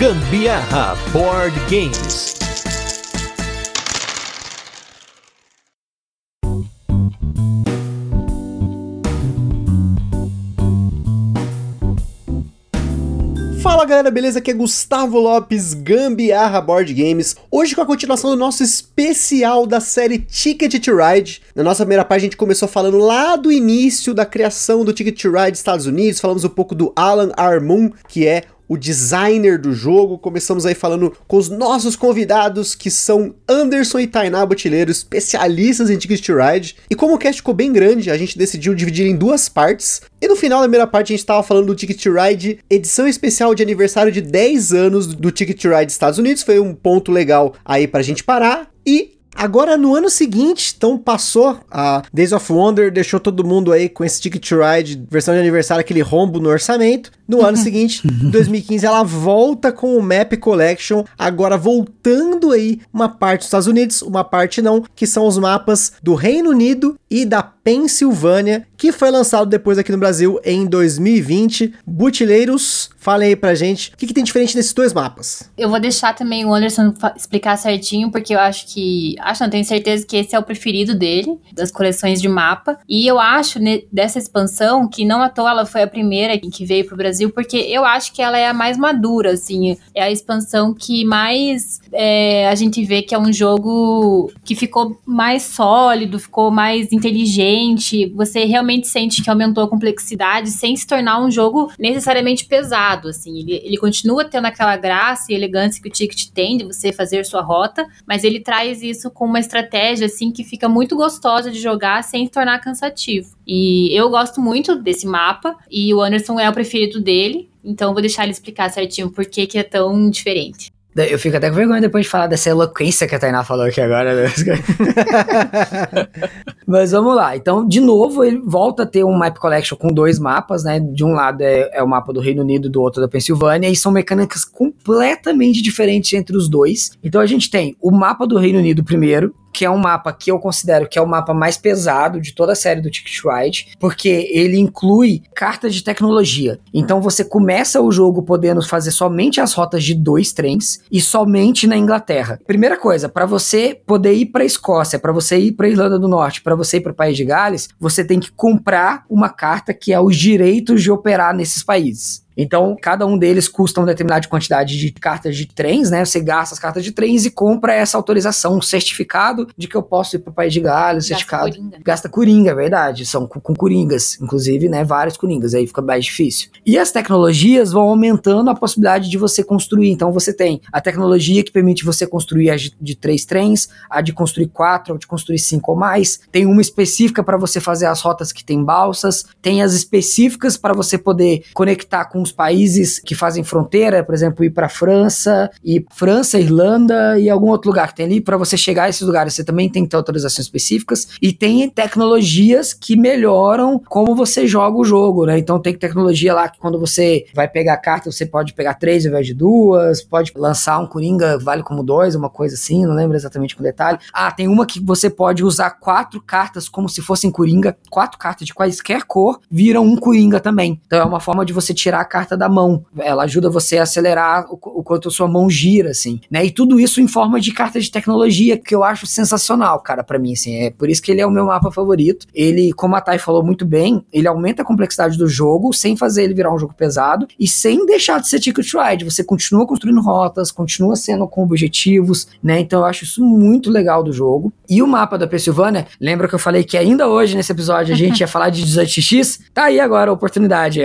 Gambiarra Board Games. Fala galera, beleza? Aqui é Gustavo Lopes, Gambiarra Board Games. Hoje com a continuação do nosso especial da série Ticket to Ride. Na nossa primeira parte a gente começou falando lá do início da criação do Ticket to Ride Estados Unidos, falamos um pouco do Alan Armoon, que é o designer do jogo. Começamos aí falando com os nossos convidados, que são Anderson e Tainá Botileiro, especialistas em Ticket to Ride. E como o cast ficou bem grande, a gente decidiu dividir em duas partes. E no final da primeira parte a gente estava falando do Ticket to Ride, edição especial de aniversário de 10 anos do Ticket to Ride Estados Unidos. Foi um ponto legal aí pra gente parar. E Agora, no ano seguinte, então passou a Days of Wonder, deixou todo mundo aí com esse Ticket to Ride, versão de aniversário, aquele rombo no orçamento. No ano seguinte, 2015, ela volta com o Map Collection, agora voltando aí uma parte dos Estados Unidos, uma parte não, que são os mapas do Reino Unido e da Pensilvânia, que foi lançado depois aqui no Brasil em 2020. Butileiros, falem aí pra gente o que, que tem diferente nesses dois mapas. Eu vou deixar também o Anderson explicar certinho, porque eu acho que. Acho, não tenho certeza que esse é o preferido dele, das coleções de mapa. E eu acho dessa expansão que não à toa ela foi a primeira que veio pro Brasil Brasil, porque eu acho que ela é a mais madura, assim. É a expansão que mais é, a gente vê que é um jogo que ficou mais sólido, ficou mais inteligente. Você realmente sente que aumentou a complexidade sem se tornar um jogo necessariamente pesado, assim. Ele, ele continua tendo aquela graça e elegância que o Ticket tem de você fazer sua rota, mas ele traz isso com uma estratégia, assim, que fica muito gostosa de jogar sem se tornar cansativo. E eu gosto muito desse mapa e o Anderson é o preferido dele, então vou deixar ele explicar certinho por que, que é tão diferente. Eu fico até com vergonha depois de falar dessa eloquência que a Tainá falou aqui agora. Né? Mas vamos lá. Então, de novo, ele volta a ter um Map Collection com dois mapas, né? De um lado é, é o mapa do Reino Unido, do outro da Pensilvânia, e são mecânicas completamente diferentes entre os dois. Então a gente tem o mapa do Reino Unido primeiro, que é um mapa que eu considero que é o mapa mais pesado de toda a série do Ticket Ride, porque ele inclui cartas de tecnologia. Então você começa o jogo podendo fazer somente as rotas de dois trens e somente na Inglaterra. Primeira coisa, para você poder ir para Escócia, para você ir para Irlanda do Norte, para você ir para o País de Gales, você tem que comprar uma carta que é os direitos de operar nesses países. Então, cada um deles custa uma determinada quantidade de cartas de trens, né? Você gasta as cartas de trens e compra essa autorização, um certificado de que eu posso ir para o País de Gales, certificado. Coringa. Gasta coringa, é verdade. São com, com, coringas, inclusive, né? Vários coringas, aí fica mais difícil. E as tecnologias vão aumentando a possibilidade de você construir. Então, você tem a tecnologia que permite você construir a de, de três trens, a de construir quatro, a de construir cinco ou mais. Tem uma específica para você fazer as rotas que tem balsas, tem as específicas para você poder conectar com os países que fazem fronteira, por exemplo, ir para França, e França, Irlanda e algum outro lugar que tem ali, para você chegar a esses lugares, você também tem que ter autorizações específicas e tem tecnologias que melhoram como você joga o jogo, né? Então tem tecnologia lá que quando você vai pegar a carta, você pode pegar três ao invés de duas, pode lançar um Coringa vale como dois, uma coisa assim, não lembro exatamente com detalhe. Ah, tem uma que você pode usar quatro cartas como se fossem Coringa, quatro cartas de quaisquer cor viram um Coringa também. Então é uma forma de você tirar a carta da mão. Ela ajuda você a acelerar o, o quanto a sua mão gira, assim, né? E tudo isso em forma de carta de tecnologia, que eu acho sensacional, cara, para mim, assim. É por isso que ele é o meu mapa favorito. Ele, como a Thay falou muito bem, ele aumenta a complexidade do jogo sem fazer ele virar um jogo pesado e sem deixar de ser Ticket Ride. Você continua construindo rotas, continua sendo com objetivos, né? Então eu acho isso muito legal do jogo. E o mapa da Pensilvânia, lembra que eu falei que ainda hoje nesse episódio a gente ia falar de 18x? Tá aí agora a oportunidade.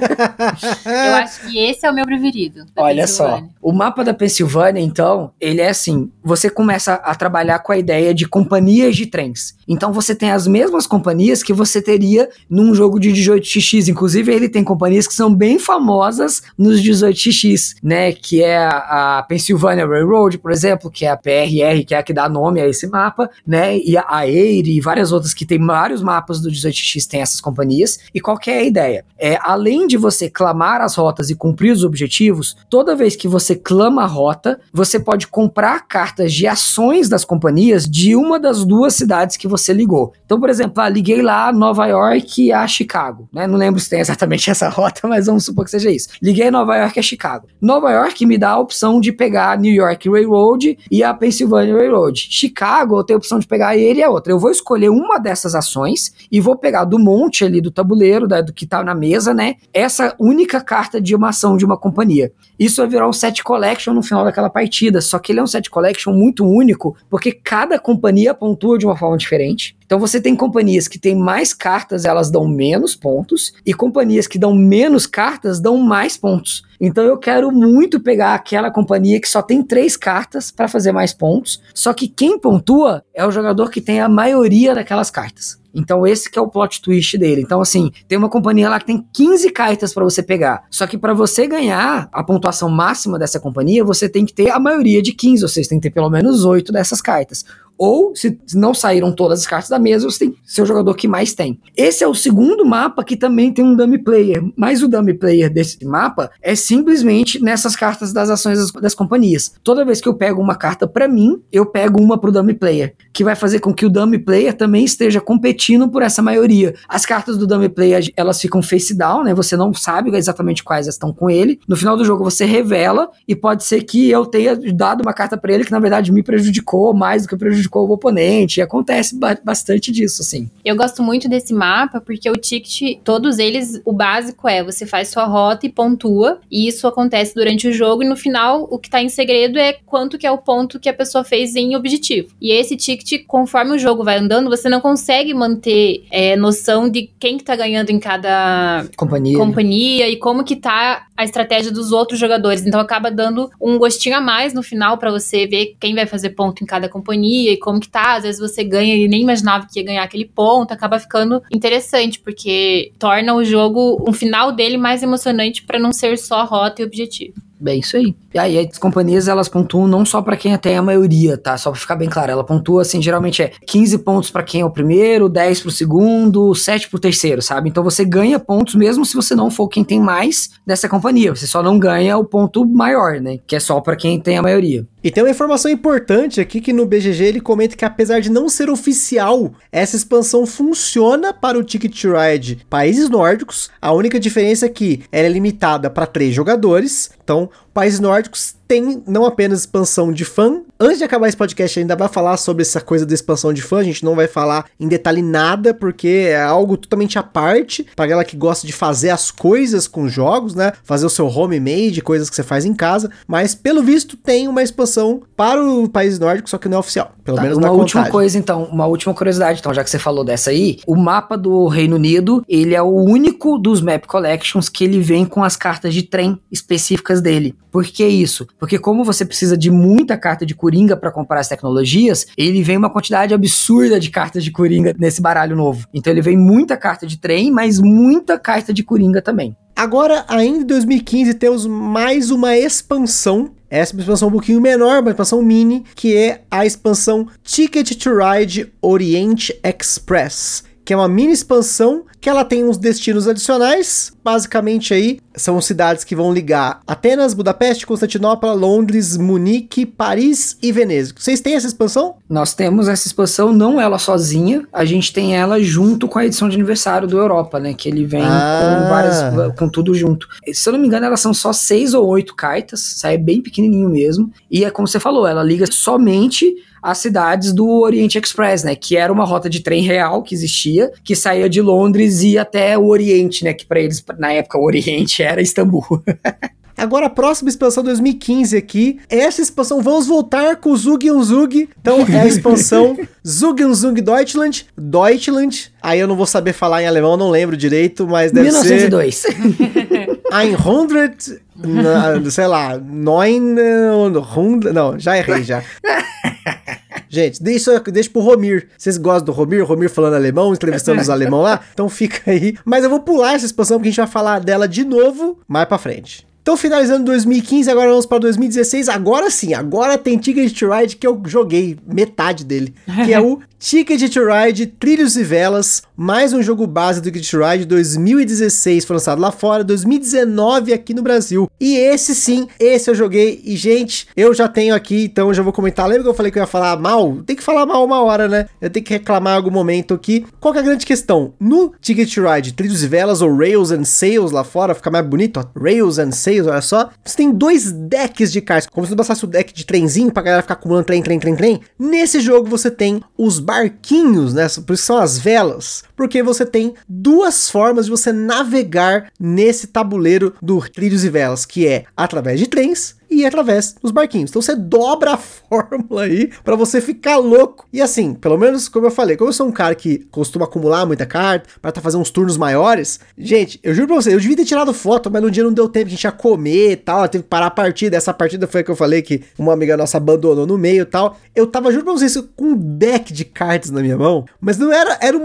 Eu acho que esse é o meu preferido. Olha só. O mapa da Pensilvânia, então, ele é assim: você começa a trabalhar com a ideia de companhias de trens. Então você tem as mesmas companhias que você teria num jogo de 18x. Inclusive, ele tem companhias que são bem famosas nos 18x, né? Que é a, Pennsylvania Railroad, por exemplo, que é a PRR, que é a que dá nome a esse mapa, né? E a Eire e várias outras que tem vários mapas do 18x tem essas companhias. E qual que é a ideia? É, além de você, claro, clamar as rotas e cumprir os objetivos, toda vez que você clama a rota, você pode comprar cartas de ações das companhias de uma das duas cidades que você ligou. Então, por exemplo, ah, liguei lá Nova York a Chicago, né? Não lembro se tem exatamente essa rota, mas vamos supor que seja isso. Liguei Nova York a Chicago. Nova York me dá a opção de pegar New York Railroad e a Pennsylvania Railroad. Chicago eu tenho a opção de pegar ele e a outra. Eu vou escolher uma dessas ações e vou pegar do monte ali do tabuleiro, da, do que tá na mesa, né? Essa única carta de uma ação de uma companhia. Isso vai virar um set collection no final daquela partida, só que ele é um set collection muito único, porque cada companhia pontua de uma forma diferente. Então você tem companhias que têm mais cartas, elas dão menos pontos, e companhias que dão menos cartas dão mais pontos. Então eu quero muito pegar aquela companhia que só tem três cartas para fazer mais pontos, só que quem pontua é o jogador que tem a maioria daquelas cartas. Então esse que é o plot twist dele. Então assim, tem uma companhia lá que tem 15 cartas para você pegar. Só que para você ganhar a pontuação máxima dessa companhia, você tem que ter a maioria de 15, ou seja, tem que ter pelo menos 8 dessas cartas. Ou, se não saíram todas as cartas da mesa, você tem que ser o jogador que mais tem. Esse é o segundo mapa que também tem um dummy player. Mas o dummy player desse mapa é simplesmente nessas cartas das ações das, das companhias. Toda vez que eu pego uma carta para mim, eu pego uma pro dummy player. Que vai fazer com que o dummy player também esteja competindo por essa maioria. As cartas do dummy player, elas ficam face down, né? Você não sabe exatamente quais estão com ele. No final do jogo você revela e pode ser que eu tenha dado uma carta para ele que na verdade me prejudicou mais do que prejudicou prejudicou o oponente. E acontece ba bastante disso, assim. Eu gosto muito desse mapa porque o ticket, todos eles, o básico é você faz sua rota e pontua. E isso acontece durante o jogo. E no final, o que tá em segredo é quanto que é o ponto que a pessoa fez em objetivo. E esse ticket, conforme o jogo vai andando, você não consegue manter é, noção de quem que tá ganhando em cada companhia. companhia e como que tá a estratégia dos outros jogadores. Então acaba dando um gostinho a mais no final para você ver quem vai fazer ponto em cada companhia como que tá. Às vezes você ganha e nem imaginava que ia ganhar aquele ponto. Acaba ficando interessante, porque torna o jogo, um final dele mais emocionante para não ser só rota e objetivo. Bem, isso aí. E aí, as companhias, elas pontuam não só para quem tem a maioria, tá? Só pra ficar bem claro. Ela pontua, assim, geralmente é 15 pontos para quem é o primeiro, 10 pro segundo, 7 pro terceiro, sabe? Então você ganha pontos mesmo se você não for quem tem mais dessa companhia. Você só não ganha o ponto maior, né? Que é só para quem tem a maioria. E tem uma informação importante aqui que no BGG ele comenta que apesar de não ser oficial, essa expansão funciona para o Ticket to Ride países nórdicos. A única diferença é que ela é limitada para três jogadores. Então, países nórdicos tem não apenas expansão de fã. Antes de acabar esse podcast, ainda vai falar sobre essa coisa da expansão de fã. A gente não vai falar em detalhe nada, porque é algo totalmente à parte. Para aquela que gosta de fazer as coisas com jogos, né? Fazer o seu homemade, coisas que você faz em casa. Mas, pelo visto, tem uma expansão para o país nórdico, só que não é oficial. Pelo tá, menos uma na última contagem. coisa, então. Uma última curiosidade, então, já que você falou dessa aí. O mapa do Reino Unido, ele é o único dos Map Collections que ele vem com as cartas de trem específicas dele. Por que isso? Porque como você precisa de muita carta de Coringa para comprar as tecnologias, ele vem uma quantidade absurda de cartas de Coringa nesse baralho novo. Então ele vem muita carta de trem, mas muita carta de Coringa também. Agora, ainda em 2015, temos mais uma expansão. Essa é uma expansão um pouquinho menor, uma expansão mini, que é a expansão Ticket to Ride Orient Express que é uma mini expansão que ela tem uns destinos adicionais. Basicamente aí são cidades que vão ligar Atenas, Budapeste, Constantinopla, Londres, Munique, Paris e Veneza. Vocês têm essa expansão? Nós temos essa expansão, não ela sozinha, a gente tem ela junto com a edição de aniversário do Europa, né? Que ele vem Ah. com várias, com tudo junto. Se eu não me engano, elas são só seis ou oito cartas, sai bem pequenininho mesmo. E é como você falou, ela liga somente as cidades do Oriente Express, né? Que era uma rota de trem real que existia, que saía de Londres e ia até o Oriente, né? Que para eles, na época, o Oriente era Istambul. Agora a próxima expansão 2015 aqui, essa expansão vamos voltar com o Zug und Zug. Então é a expansão Zug und Zug Deutschland, Deutschland. Aí eu não vou saber falar em alemão, não lembro direito, mas deve 1902. ser 100, na- sei lá, 900, não, já errei já. Gente, deixa, deixa pro Romir. Vocês gostam do Romir? Romir falando alemão, entrevistando os alemão lá? Então fica aí. Mas eu vou pular essa expansão porque a gente vai falar dela de novo mais pra frente. Então, finalizando 2015, agora vamos para 2016. Agora sim, agora tem Ticket Ride que eu joguei metade dele, que é o Ticket to Ride, Trilhos e Velas, mais um jogo base do Ticket to Ride 2016, foi lançado lá fora, 2019 aqui no Brasil. E esse sim, esse eu joguei e gente, eu já tenho aqui, então eu já vou comentar. Lembra que eu falei que eu ia falar mal? Tem que falar mal uma hora, né? Eu tenho que reclamar em algum momento aqui. Qual é a grande questão? No Ticket to Ride, Trilhos e Velas ou Rails and Sails lá fora, fica mais bonito, ó. Rails and Sails, olha só. Você tem dois decks de cartas, como se não bastasse o deck de trenzinho pra galera ficar acumulando trem, trem, trem, trem. Nesse jogo você tem os barquinhos, né? Por isso são as velas. Porque você tem duas formas de você navegar nesse tabuleiro do Trilhos e Velas, que é através de trens e através dos barquinhos. Então você dobra a fórmula aí para você ficar louco. E assim, pelo menos como eu falei, como eu sou um cara que costuma acumular muita carta para tá fazendo uns turnos maiores, gente, eu juro pra você, eu devia ter tirado foto, mas no dia não deu tempo, a gente ia comer e tal, teve que parar a partida. Essa partida foi a que eu falei que uma amiga nossa abandonou no meio e tal. Eu tava, juro pra vocês, com um deck de cartas na minha mão, mas não era, era um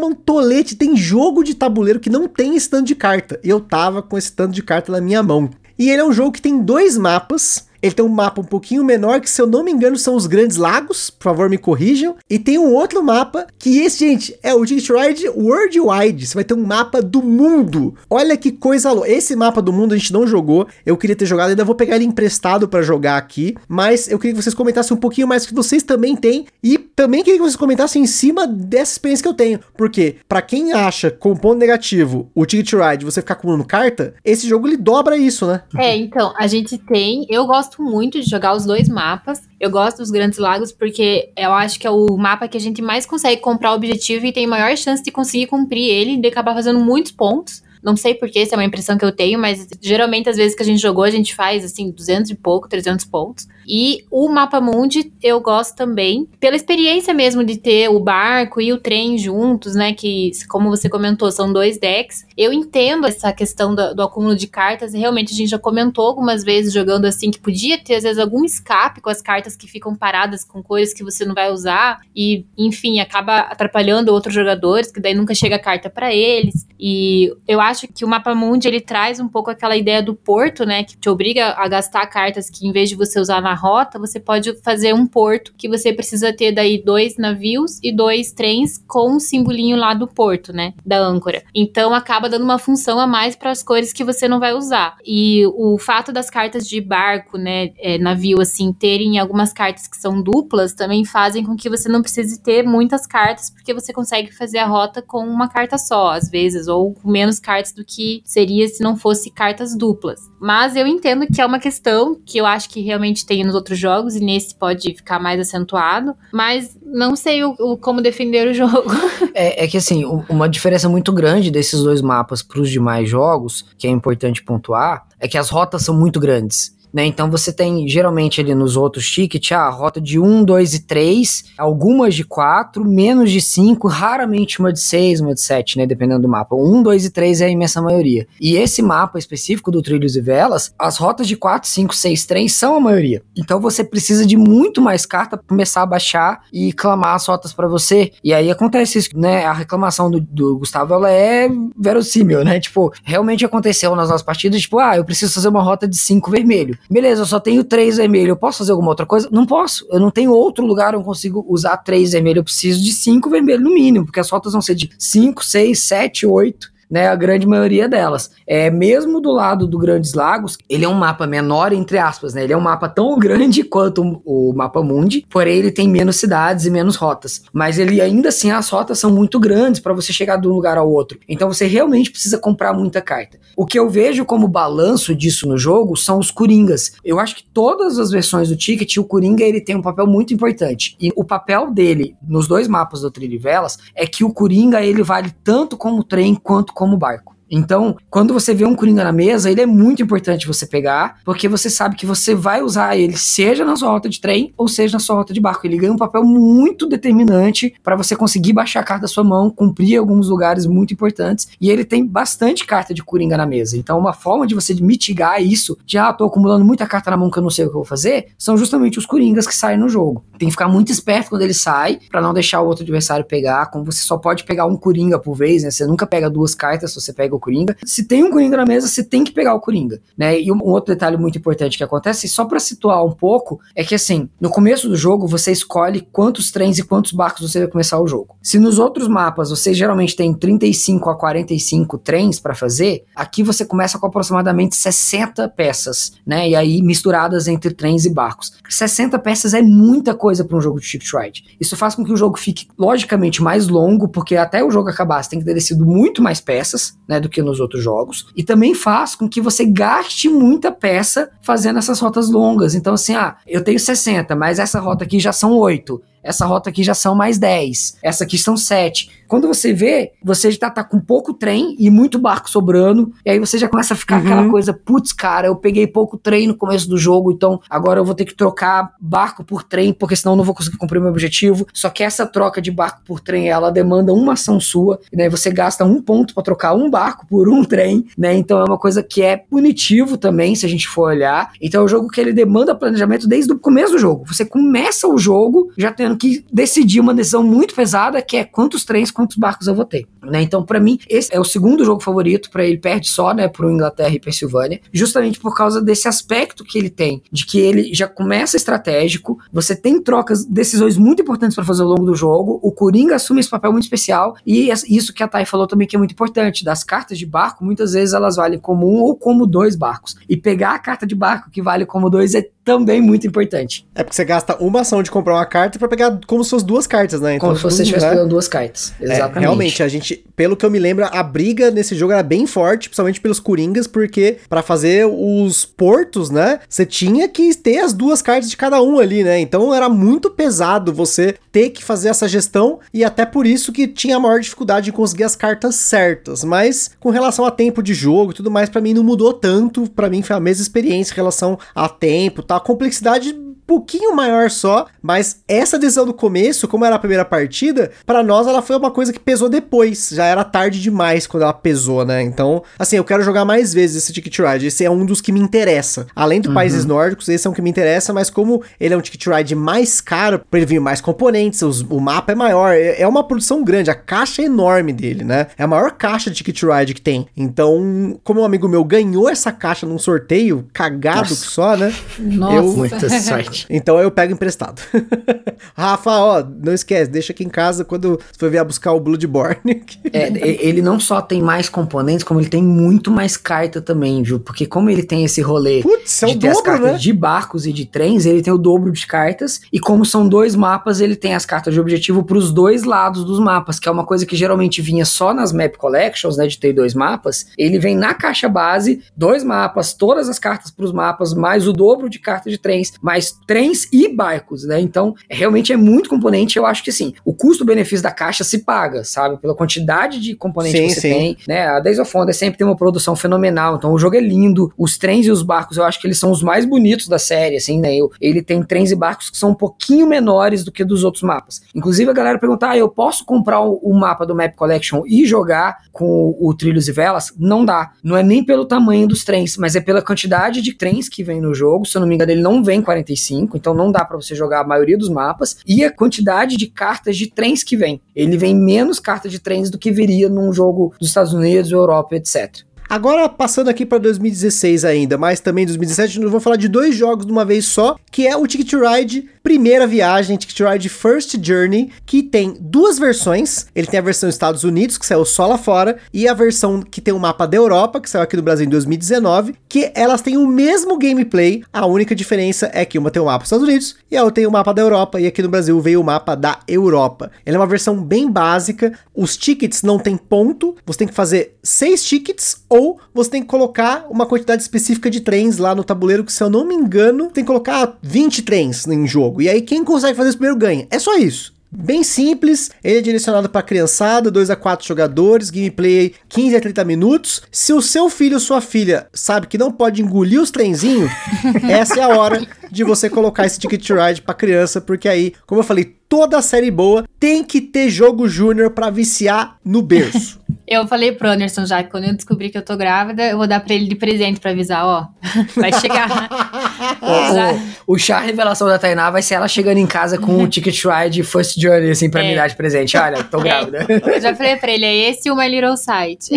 mantolete. Tem jogo de tabuleiro que não tem stand de carta. Eu tava com esse stand de carta na minha mão. E ele é um jogo que tem dois mapas ele tem um mapa um pouquinho menor, que se eu não me engano são os Grandes Lagos, por favor me corrijam. E tem um outro mapa, que esse, gente, é o Ticket Ride Worldwide. Você vai ter um mapa do mundo. Olha que coisa louca. Esse mapa do mundo a gente não jogou. Eu queria ter jogado, ainda vou pegar ele emprestado para jogar aqui. Mas eu queria que vocês comentassem um pouquinho mais que vocês também têm. E também queria que vocês comentassem em cima dessa experiência que eu tenho. Porque, para quem acha com ponto negativo o Ticket Ride você ficar acumulando carta, esse jogo ele dobra isso, né? É, então, a gente tem. Eu gosto gosto muito de jogar os dois mapas. Eu gosto dos Grandes Lagos porque eu acho que é o mapa que a gente mais consegue comprar o objetivo e tem maior chance de conseguir cumprir ele e de acabar fazendo muitos pontos. Não sei porque, essa é uma impressão que eu tenho, mas geralmente às vezes que a gente jogou, a gente faz assim 200 e pouco, 300 pontos. E o Mapa Mundi eu gosto também, pela experiência mesmo de ter o barco e o trem juntos, né? Que, como você comentou, são dois decks. Eu entendo essa questão do, do acúmulo de cartas, e realmente a gente já comentou algumas vezes jogando assim que podia ter, às vezes, algum escape com as cartas que ficam paradas com cores que você não vai usar, e enfim, acaba atrapalhando outros jogadores, que daí nunca chega a carta para eles. E eu acho que o Mapa Mundi ele traz um pouco aquela ideia do porto, né? Que te obriga a gastar cartas que em vez de você usar na rota, você pode fazer um porto que você precisa ter daí dois navios e dois trens com o simbolinho lá do porto, né? Da âncora. Então acaba dando uma função a mais para as cores que você não vai usar. E o fato das cartas de barco, né, é, navio, assim, terem algumas cartas que são duplas também fazem com que você não precise ter muitas cartas, porque você consegue fazer a rota com uma carta só, às vezes, ou com menos cartas do que seria se não fosse cartas duplas. Mas eu entendo que é uma questão que eu acho que realmente tem nos outros jogos, e nesse pode ficar mais acentuado, mas não sei o, o como defender o jogo. É, é, que assim, uma diferença muito grande desses dois mapas para os demais jogos, que é importante pontuar, é que as rotas são muito grandes. Né? Então você tem geralmente ali nos outros tickets a rota de 1, 2 e 3, algumas de 4, menos de 5, raramente uma de 6, uma de 7, né? Dependendo do mapa. 1, 2 e 3 é a imensa maioria. E esse mapa específico do Trilhos e Velas, as rotas de 4, 5, 6, 3 são a maioria. Então você precisa de muito mais carta para começar a baixar e clamar as rotas para você. E aí acontece isso, né? A reclamação do, do Gustavo ela é verossímil, né? Tipo, realmente aconteceu nas nossas partidas, tipo, ah, eu preciso fazer uma rota de 5 vermelho. Beleza, eu só tenho três vermelho. Eu posso fazer alguma outra coisa? Não posso. Eu não tenho outro lugar onde eu consigo usar três vermelho. Eu preciso de cinco vermelho no mínimo, porque as rotas vão ser de cinco, seis, sete, oito né, a grande maioria delas. É, mesmo do lado do Grandes Lagos, ele é um mapa menor, entre aspas, né? Ele é um mapa tão grande quanto o mapa Mundi, porém ele tem menos cidades e menos rotas. Mas ele ainda assim, as rotas são muito grandes para você chegar de um lugar ao outro. Então você realmente precisa comprar muita carta. O que eu vejo como balanço disso no jogo são os Coringas. Eu acho que todas as versões do Ticket, o Coringa ele tem um papel muito importante. E o papel dele nos dois mapas do Trilivelas é que o Coringa ele vale tanto como trem quanto como barco. Então, quando você vê um Coringa na mesa, ele é muito importante você pegar, porque você sabe que você vai usar ele, seja na sua rota de trem ou seja na sua rota de barco. Ele ganha um papel muito determinante para você conseguir baixar a carta da sua mão, cumprir alguns lugares muito importantes. E ele tem bastante carta de Coringa na mesa. Então, uma forma de você mitigar isso, já ah, tô acumulando muita carta na mão que eu não sei o que eu vou fazer, são justamente os Coringas que saem no jogo. Tem que ficar muito esperto quando ele sai, para não deixar o outro adversário pegar. Como você só pode pegar um Coringa por vez, né? Você nunca pega duas cartas, você pega o Coringa. Se tem um Coringa na mesa, você tem que pegar o Coringa, né? E um outro detalhe muito importante que acontece, só para situar um pouco, é que assim, no começo do jogo você escolhe quantos trens e quantos barcos você vai começar o jogo. Se nos outros mapas você geralmente tem 35 a 45 trens para fazer, aqui você começa com aproximadamente 60 peças, né? E aí misturadas entre trens e barcos. 60 peças é muita coisa para um jogo de Shift Ride. Isso faz com que o jogo fique logicamente mais longo, porque até o jogo acabar você tem que ter descido muito mais peças, né, do que nos outros jogos. E também faz com que você gaste muita peça fazendo essas rotas longas. Então assim, ah, eu tenho 60, mas essa rota aqui já são 8 essa rota aqui já são mais 10, essa aqui são 7. Quando você vê, você já tá com pouco trem e muito barco sobrando, e aí você já começa a ficar uhum. aquela coisa, putz, cara, eu peguei pouco trem no começo do jogo, então agora eu vou ter que trocar barco por trem, porque senão eu não vou conseguir cumprir o meu objetivo. Só que essa troca de barco por trem, ela demanda uma ação sua, e daí você gasta um ponto para trocar um barco por um trem, né? Então é uma coisa que é punitivo também, se a gente for olhar. Então é um jogo que ele demanda planejamento desde o começo do jogo. Você começa o jogo já tendo tendo que decidir uma decisão muito pesada, que é quantos trens, quantos barcos eu vou ter. Né? Então, para mim, esse é o segundo jogo favorito, para ele perde só, né, pro Inglaterra e Pensilvânia, justamente por causa desse aspecto que ele tem, de que ele já começa estratégico, você tem trocas, decisões muito importantes para fazer ao longo do jogo, o Coringa assume esse papel muito especial, e isso que a Thay falou também que é muito importante, das cartas de barco, muitas vezes elas valem como um ou como dois barcos, e pegar a carta de barco que vale como dois é também muito importante. É porque você gasta uma ação de comprar uma carta para pegar como suas duas cartas, né? Então, como se você estivesse né? pegando duas cartas. É, Exatamente. É, realmente, a gente, pelo que eu me lembro, a briga nesse jogo era bem forte, principalmente pelos coringas, porque para fazer os portos, né, você tinha que ter as duas cartas de cada um ali, né? Então era muito pesado você ter que fazer essa gestão e até por isso que tinha a maior dificuldade de conseguir as cartas certas. Mas com relação a tempo de jogo e tudo mais, para mim não mudou tanto. Para mim foi a mesma experiência em relação a tempo, tá? A complexidade pouquinho maior só, mas essa decisão do começo, como era a primeira partida, para nós ela foi uma coisa que pesou depois, já era tarde demais quando ela pesou, né? Então, assim, eu quero jogar mais vezes esse Ticket Ride, esse é um dos que me interessa. Além do uhum. países nórdicos, esse é um que me interessa, mas como ele é um Ticket Ride mais caro, pra ele vir mais componentes, os, o mapa é maior, é, é uma produção grande, a caixa é enorme dele, né? É a maior caixa de Ticket Ride que tem. Então, como um amigo meu ganhou essa caixa num sorteio, cagado Nossa. que só, né? Nossa. Eu, Muita sorte. Então eu pego emprestado. Rafa, ó, não esquece, deixa aqui em casa quando você for vier buscar o Bloodborne. é, ele não só tem mais componentes, como ele tem muito mais carta também, viu? Porque como ele tem esse rolê Putz, é de ter dobro, as cartas né? de barcos e de trens, ele tem o dobro de cartas. E como são dois mapas, ele tem as cartas de objetivo para os dois lados dos mapas, que é uma coisa que geralmente vinha só nas Map Collections, né? De ter dois mapas. Ele vem na caixa base, dois mapas, todas as cartas para os mapas, mais o dobro de cartas de trens, mais trens e barcos, né? Então, realmente é muito componente. Eu acho que assim, o custo-benefício da caixa se paga, sabe? Pela quantidade de componentes sim, que você sim. tem, né? A Days of Wonder sempre tem uma produção fenomenal, então o jogo é lindo. Os trens e os barcos, eu acho que eles são os mais bonitos da série, assim, né? Eu, ele tem trens e barcos que são um pouquinho menores do que dos outros mapas. Inclusive, a galera pergunta: ah, eu posso comprar o, o mapa do Map Collection e jogar com o, o Trilhos e Velas? Não dá. Não é nem pelo tamanho dos trens, mas é pela quantidade de trens que vem no jogo. Se eu não me engano, ele não vem 45, então não dá para você jogar a maioria dos mapas, e a quantidade de cartas de trens que vem. Ele vem menos cartas de trens do que viria num jogo dos Estados Unidos, Europa, etc. Agora, passando aqui para 2016 ainda, mas também 2017, nós vamos falar de dois jogos de uma vez só, que é o Ticket Ride Primeira Viagem, Ticket Ride First Journey, que tem duas versões. Ele tem a versão Estados Unidos, que saiu só lá fora, e a versão que tem o mapa da Europa, que saiu aqui no Brasil em 2019, que elas têm o mesmo gameplay, a única diferença é que uma tem o mapa dos Estados Unidos e a outra tem o mapa da Europa, e aqui no Brasil veio o mapa da Europa. Ela é uma versão bem básica, os tickets não tem ponto, você tem que fazer seis tickets ou ou você tem que colocar uma quantidade específica de trens lá no tabuleiro, que se eu não me engano, tem que colocar 20 trens em jogo. E aí quem consegue fazer isso primeiro ganha. É só isso. Bem simples, ele é direcionado para criançada, 2 a 4 jogadores, gameplay 15 a 30 minutos. Se o seu filho ou sua filha sabe que não pode engolir os trenzinhos, essa é a hora de você colocar esse Ticket to Ride para criança, porque aí, como eu falei, toda série boa tem que ter jogo júnior para viciar no berço. Eu falei pro Anderson já que quando eu descobrir que eu tô grávida, eu vou dar pra ele de presente pra avisar, ó. Vai chegar. o, o chá revelação da Tainá vai ser ela chegando em casa com o Ticket Ride First Journey, assim, pra É. me dar de presente. Olha, tô grávida. Eu já falei pra ele, é esse o My Little Site.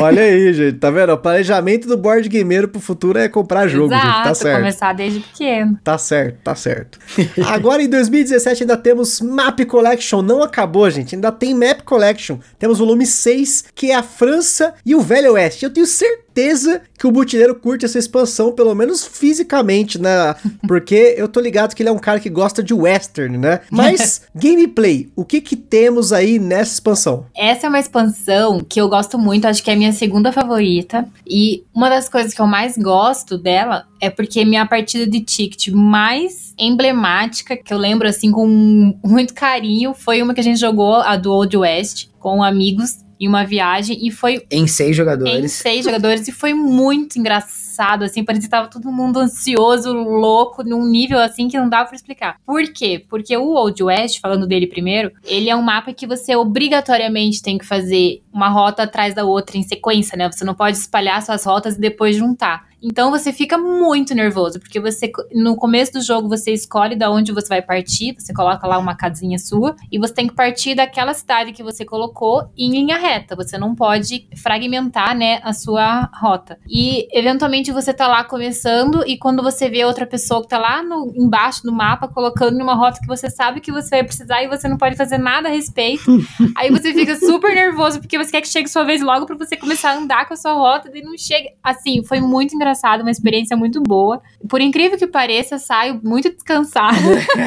Olha aí, gente, tá vendo? O planejamento do board gameiro pro futuro é comprar jogo, gente, tá Exato, certo. começar desde pequeno. Tá certo, tá certo. Agora em 2017 ainda temos Map Collection, não acabou, gente. Ainda tem Map Collection. Temos volume 6, que é a França e o Velho Oeste. Eu tenho certeza que o Butileiro curte essa expansão, pelo menos fisicamente, né? Porque eu tô ligado que ele é um cara que gosta de western, né? Mas gameplay, o que que temos aí nessa expansão? Essa é uma expansão que eu gosto muito, acho que é a minha segunda favorita. E uma das coisas que eu mais gosto dela é porque minha partida de ticket mais emblemática, que eu lembro assim com muito carinho, foi uma que a gente jogou, a do Old West, com amigos em uma viagem e foi em seis em jogadores. seis jogadores e foi muito engraçado, assim, parecia que tava todo mundo ansioso, louco, num nível assim que não dava pra explicar. Por quê? Porque o Old West, falando dele primeiro, ele é um mapa que você obrigatoriamente tem que fazer uma rota atrás da outra em sequência, né? Você não pode espalhar suas rotas e depois juntar. Então você fica muito nervoso, porque você no começo do jogo você escolhe da onde você vai partir, você coloca lá uma casinha sua e você tem que partir daquela cidade que você colocou em linha reta. Você não pode fragmentar, né, a sua rota. E eventualmente você tá lá começando e quando você vê outra pessoa que tá lá no, embaixo do mapa colocando numa rota que você sabe que você vai precisar e você não pode fazer nada a respeito, aí você fica super nervoso porque você quer que chegue sua vez logo para você começar a andar com a sua rota e não chega. Assim, foi muito engraçado, uma experiência muito boa. Por incrível que pareça, eu saio muito descansada.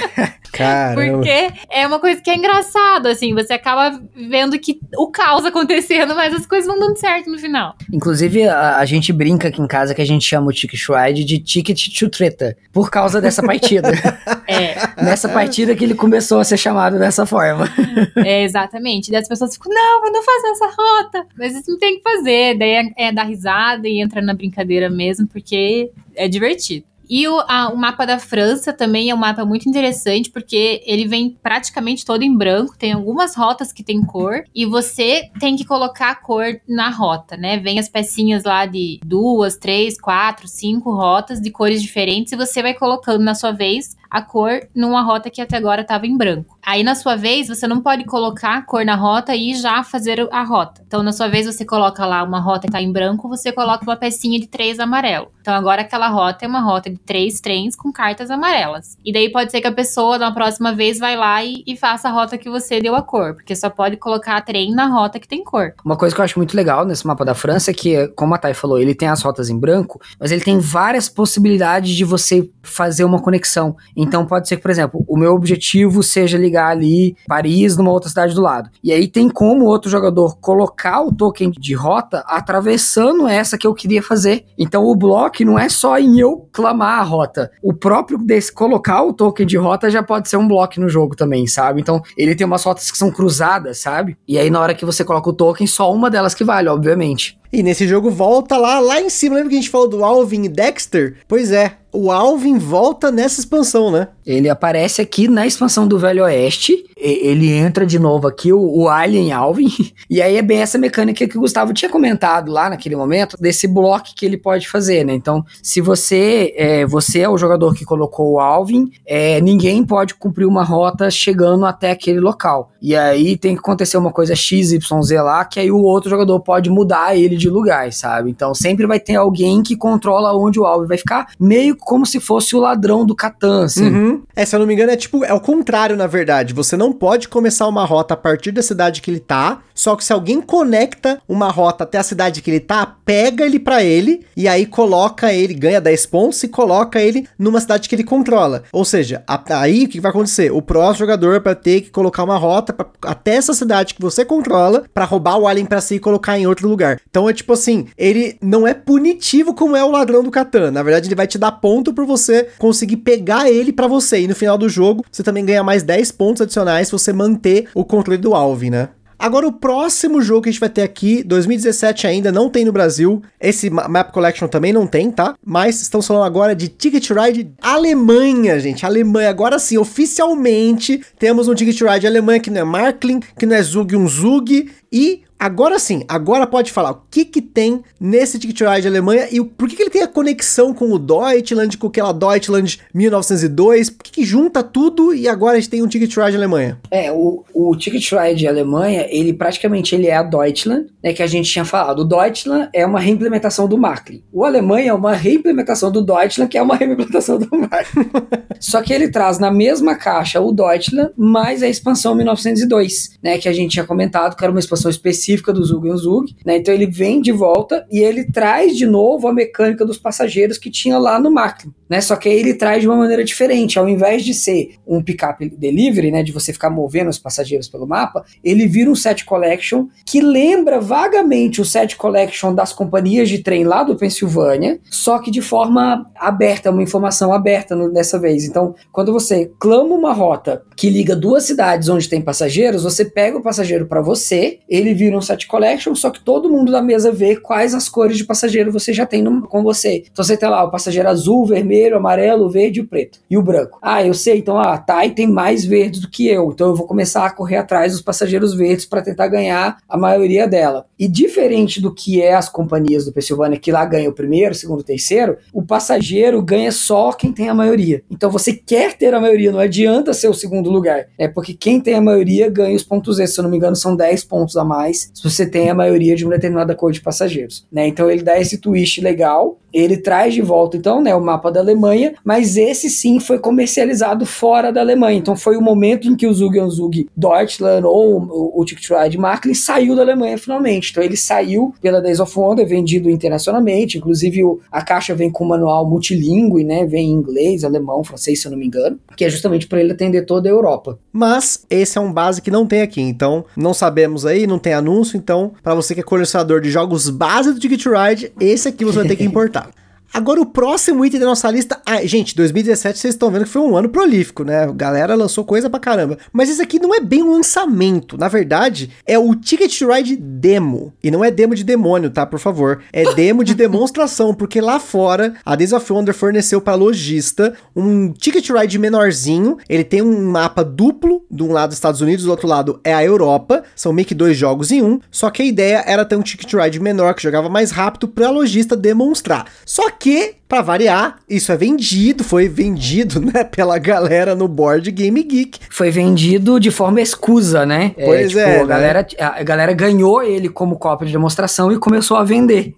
Caramba. Porque é uma coisa que é engraçado, assim, você acaba vendo que o caos acontecendo, mas as coisas vão dando certo no final. Inclusive, a, a gente brinca aqui em casa que a gente chama o Ticket Ride de Ticket to Treta, por causa dessa partida. É, Nessa partida que ele começou a ser chamado dessa forma. é exatamente. Daí as pessoas ficam, não, mas não fazer essa rota. Mas isso não tem que fazer. Daí é, é dar risada e entrar na brincadeira mesmo, porque é divertido. E o, a- o mapa da França também é um mapa muito interessante, porque ele vem praticamente todo em branco, tem algumas rotas que tem cor, e você tem que colocar a cor na rota, né? Vem as pecinhas lá de duas, três, quatro, cinco rotas de cores diferentes, e você vai colocando na sua vez a cor numa rota que até agora estava em branco. Aí, na sua vez, você não pode colocar a cor na rota e já fazer a rota. Então, na sua vez, você coloca lá uma rota que tá em branco, você coloca uma pecinha de três amarelo. Então, agora aquela rota é uma rota de três trens com cartas amarelas. E daí pode ser que a pessoa, na próxima vez, vai lá e, e faça a rota que você deu a cor, porque só pode colocar trem na rota que tem cor. Uma coisa que eu acho muito legal nesse mapa da França é que, como a Thay falou, ele tem as rotas em branco, mas ele tem várias possibilidades de você fazer uma conexão. Então pode ser que, por exemplo, o meu objetivo seja ligar ali Paris numa outra cidade do lado. E aí tem como outro jogador colocar o token de rota atravessando essa que eu queria fazer. Então o bloco não é só em eu clamar a rota. O próprio desse colocar o token de rota já pode ser um bloco no jogo também, sabe? Então ele tem umas rotas que são cruzadas, sabe? E aí na hora que você coloca o token, só uma delas que vale, obviamente. E nesse jogo volta lá, lá em cima. Lembra que a gente falou do Alvin e Dexter? Pois é, o Alvin volta nessa expansão, né? Ele aparece aqui na expansão do Velho Oeste. Ele entra de novo aqui, o, o Alien Alvin. E aí é bem essa mecânica que o Gustavo tinha comentado lá naquele momento, desse bloco que ele pode fazer, né? Então, se você é, você é o jogador que colocou o Alvin, é, ninguém pode cumprir uma rota chegando até aquele local. E aí tem que acontecer uma coisa XYZ lá, que aí o outro jogador pode mudar ele de lugar, sabe? Então sempre vai ter alguém que controla onde o Alvin vai ficar, meio como se fosse o ladrão do Catan, assim. Uhum. É, se eu não me engano, é tipo, é o contrário, na verdade. Você não pode começar uma rota a partir da cidade que ele tá, só que se alguém conecta uma rota até a cidade que ele tá, pega ele pra ele, e aí coloca ele, ganha 10 pontos e coloca ele numa cidade que ele controla. Ou seja, a- aí o que vai acontecer? O próximo jogador vai ter que colocar uma rota pra- até essa cidade que você controla pra roubar o alien pra si e colocar em outro lugar. Então é tipo assim, ele não é punitivo como é o ladrão do Catan. Na verdade, ele vai te dar ponto por você conseguir pegar ele pra você. E no final do jogo, você também ganha mais 10 pontos adicionais se você manter o controle do Alvin, né? Agora, o próximo jogo que a gente vai ter aqui, 2017 ainda, não tem no Brasil. Esse Ma- Map Collection também não tem, tá? Mas estamos falando agora de Ticket Ride Alemanha, gente. Alemanha. Agora sim, oficialmente, temos um Ticket Ride Alemanha que não é Marklin, que não é Zug um Zug. E Agora sim, agora pode falar o que que tem nesse Ticket Ride Alemanha e por que, que ele tem a conexão com o Deutschland, com aquela Deutschland 1902, por que, que junta tudo e agora a gente tem um Ticket Ride Alemanha? É, o, o Ticket Ride Alemanha, ele praticamente ele é a Deutschland, né, que a gente tinha falado. O Deutschland é uma reimplementação do Macklin. O Alemanha é uma reimplementação do Deutschland, que é uma reimplementação do Macklin. Só que ele traz na mesma caixa o Deutschland mais a expansão 1902, né, que a gente tinha comentado que era uma expansão específica do Zug Zug, né? Então ele vem de volta e ele traz de novo a mecânica dos passageiros que tinha lá no Macklin, né? Só que aí ele traz de uma maneira diferente, ao invés de ser um pick-up delivery, né, de você ficar movendo os passageiros pelo mapa, ele vira um set collection que lembra vagamente o set collection das companhias de trem lá do Pensilvânia, só que de forma aberta, uma informação aberta no, dessa vez. Então, quando você clama uma rota que liga duas cidades onde tem passageiros, você pega o passageiro para você, ele vira um set collection, só que todo mundo da mesa vê quais as cores de passageiro você já tem no, com você. Então você tem lá o passageiro azul, vermelho, amarelo, verde e o preto. E o branco. Ah, eu sei, então a ah, Thay tem mais verdes do que eu, então eu vou começar a correr atrás dos passageiros verdes para tentar ganhar a maioria dela. E diferente do que é as companhias do Pensilvânia, que lá ganha o primeiro, segundo, terceiro, o passageiro ganha só quem tem a maioria. Então você quer ter a maioria, não adianta ser o segundo lugar. É porque quem tem a maioria ganha os pontos extras. Se eu não me engano, são 10 pontos a mais se você tem a maioria de uma determinada cor de passageiros. Né? Então ele dá esse twist legal ele traz de volta, então, né, o mapa da Alemanha, mas esse sim foi comercializado fora da Alemanha. Então foi o momento em que o Zug Zug Deutschland ou o, Ticket Ride Mark saiu da Alemanha finalmente. Então ele saiu pela Days of Wonder, vendido internacionalmente. Inclusive a caixa vem com um manual multilingüe, né? Vem em inglês, alemão, francês, se eu não me engano, que é justamente para ele atender toda a Europa. Mas esse é um base que não tem aqui, então não sabemos aí, não tem anúncio. Então, para você que é colecionador de jogos base do Ticket Ride, esse aqui você vai ter que importar. Agora o próximo item da nossa lista. Ah, gente, 2017 vocês estão vendo que foi um ano prolífico, né? A galera lançou coisa pra caramba. Mas esse aqui não é bem um lançamento. Na verdade, é o Ticket to Ride Demo. E não é demo de demônio, tá? Por favor. É demo de demonstração, porque lá fora a Days of Wonder forneceu para lojista um Ticket to Ride menorzinho. Ele tem um mapa duplo, de um lado Estados Unidos, do outro lado é a Europa. São meio que dois jogos em um. Só que a ideia era ter um Ticket to Ride menor que jogava mais rápido para lojista demonstrar. Só que, para variar, isso é vendido, foi vendido, né, pela galera no Board Game Geek. Foi vendido de forma escusa, né? É, pois é. Tipo, a, né? galera, a galera ganhou ele como cópia de demonstração e começou a vender.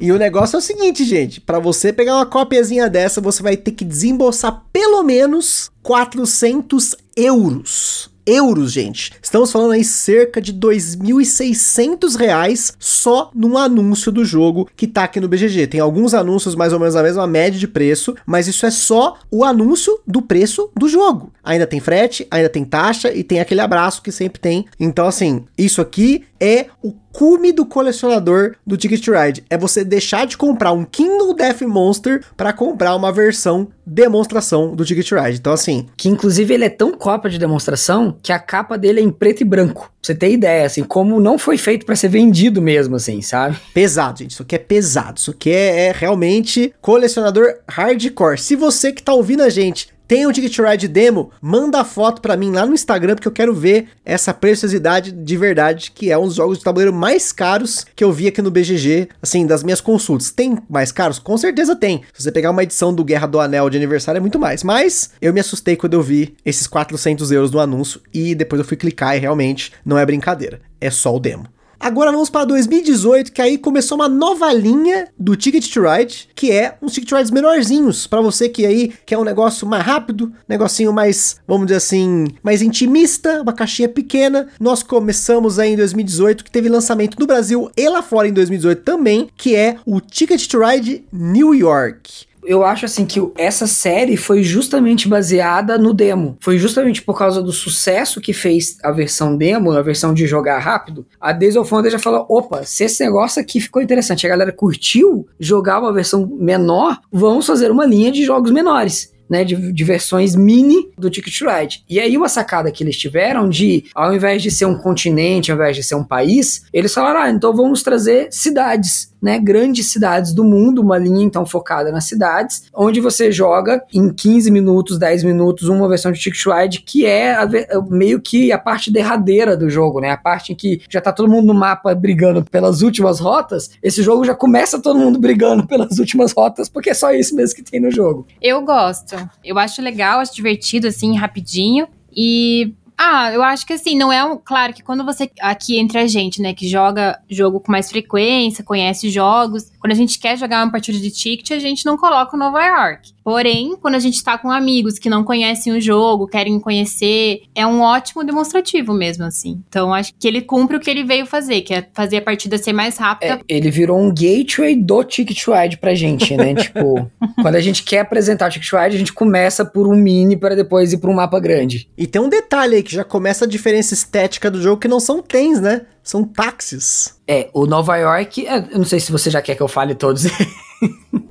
e o negócio é o seguinte, gente: para você pegar uma cópiazinha dessa, você vai ter que desembolsar pelo menos 400 euros euros, gente. Estamos falando aí cerca de 2.600 reais só num anúncio do jogo que tá aqui no BGG. Tem alguns anúncios mais ou menos a mesma média de preço, mas isso é só o anúncio do preço do jogo. Ainda tem frete, ainda tem taxa e tem aquele abraço que sempre tem. Então, assim, isso aqui é o cume do colecionador do Ticket to Ride. É você deixar de comprar um Kindle Death Monster para comprar uma versão demonstração do Ticket to Ride. Então, assim. Que inclusive ele é tão cópia de demonstração que a capa dele é em preto e branco. Pra você ter ideia, assim, como não foi feito para ser vendido mesmo, assim, sabe? Pesado, gente. Isso aqui é pesado. Isso aqui é, é realmente colecionador hardcore. Se você que tá ouvindo a gente tem um Ticket Ride demo? Manda a foto para mim lá no Instagram, porque eu quero ver essa preciosidade de verdade, que é um dos jogos de tabuleiro mais caros que eu vi aqui no BGG, assim, das minhas consultas. Tem mais caros? Com certeza tem. Se você pegar uma edição do Guerra do Anel de aniversário, é muito mais. Mas eu me assustei quando eu vi esses 400 euros no anúncio e depois eu fui clicar e realmente não é brincadeira. É só o demo. Agora vamos para 2018, que aí começou uma nova linha do Ticket to Ride, que é uns Ticket Rides menorzinhos, para você que aí quer um negócio mais rápido, negocinho mais, vamos dizer assim, mais intimista, uma caixinha pequena. Nós começamos aí em 2018, que teve lançamento no Brasil e lá fora em 2018 também, que é o Ticket to Ride New York eu acho assim que essa série foi justamente baseada no demo. Foi justamente por causa do sucesso que fez a versão demo, a versão de jogar rápido. A Days of Wonder já falou: opa, se esse negócio aqui ficou interessante, a galera curtiu jogar uma versão menor, vamos fazer uma linha de jogos menores. né, de, de versões mini do Ticket Ride. E aí uma sacada que eles tiveram de, ao invés de ser um continente, ao invés de ser um país, eles falaram, ah, então vamos trazer cidades né, grandes cidades do mundo, uma linha então focada nas cidades, onde você joga em 15 minutos, 10 minutos, uma versão de Ticket que é a, meio que a parte derradeira do jogo, né? A parte em que já tá todo mundo no mapa brigando pelas últimas rotas, esse jogo já começa todo mundo brigando pelas últimas rotas, porque é só isso mesmo que tem no jogo. Eu gosto. Eu acho legal, acho divertido, assim, rapidinho. E ah, eu acho que assim, não é um. Claro que quando você. Aqui entre a gente, né, que joga jogo com mais frequência, conhece jogos. Quando a gente quer jogar uma partida de ticket, a gente não coloca o Nova York. Porém, quando a gente tá com amigos que não conhecem o jogo, querem conhecer, é um ótimo demonstrativo mesmo, assim. Então, acho que ele cumpre o que ele veio fazer, que é fazer a partida ser mais rápida. É, ele virou um gateway do Ticket Ride pra gente, né? tipo, quando a gente quer apresentar o Ticket Ride, a gente começa por um mini para depois ir pra um mapa grande. E tem um detalhe aí que já começa a diferença estética do jogo, que não são tens, né? São táxis. É, o Nova York, é, eu não sei se você já quer que eu fale todos.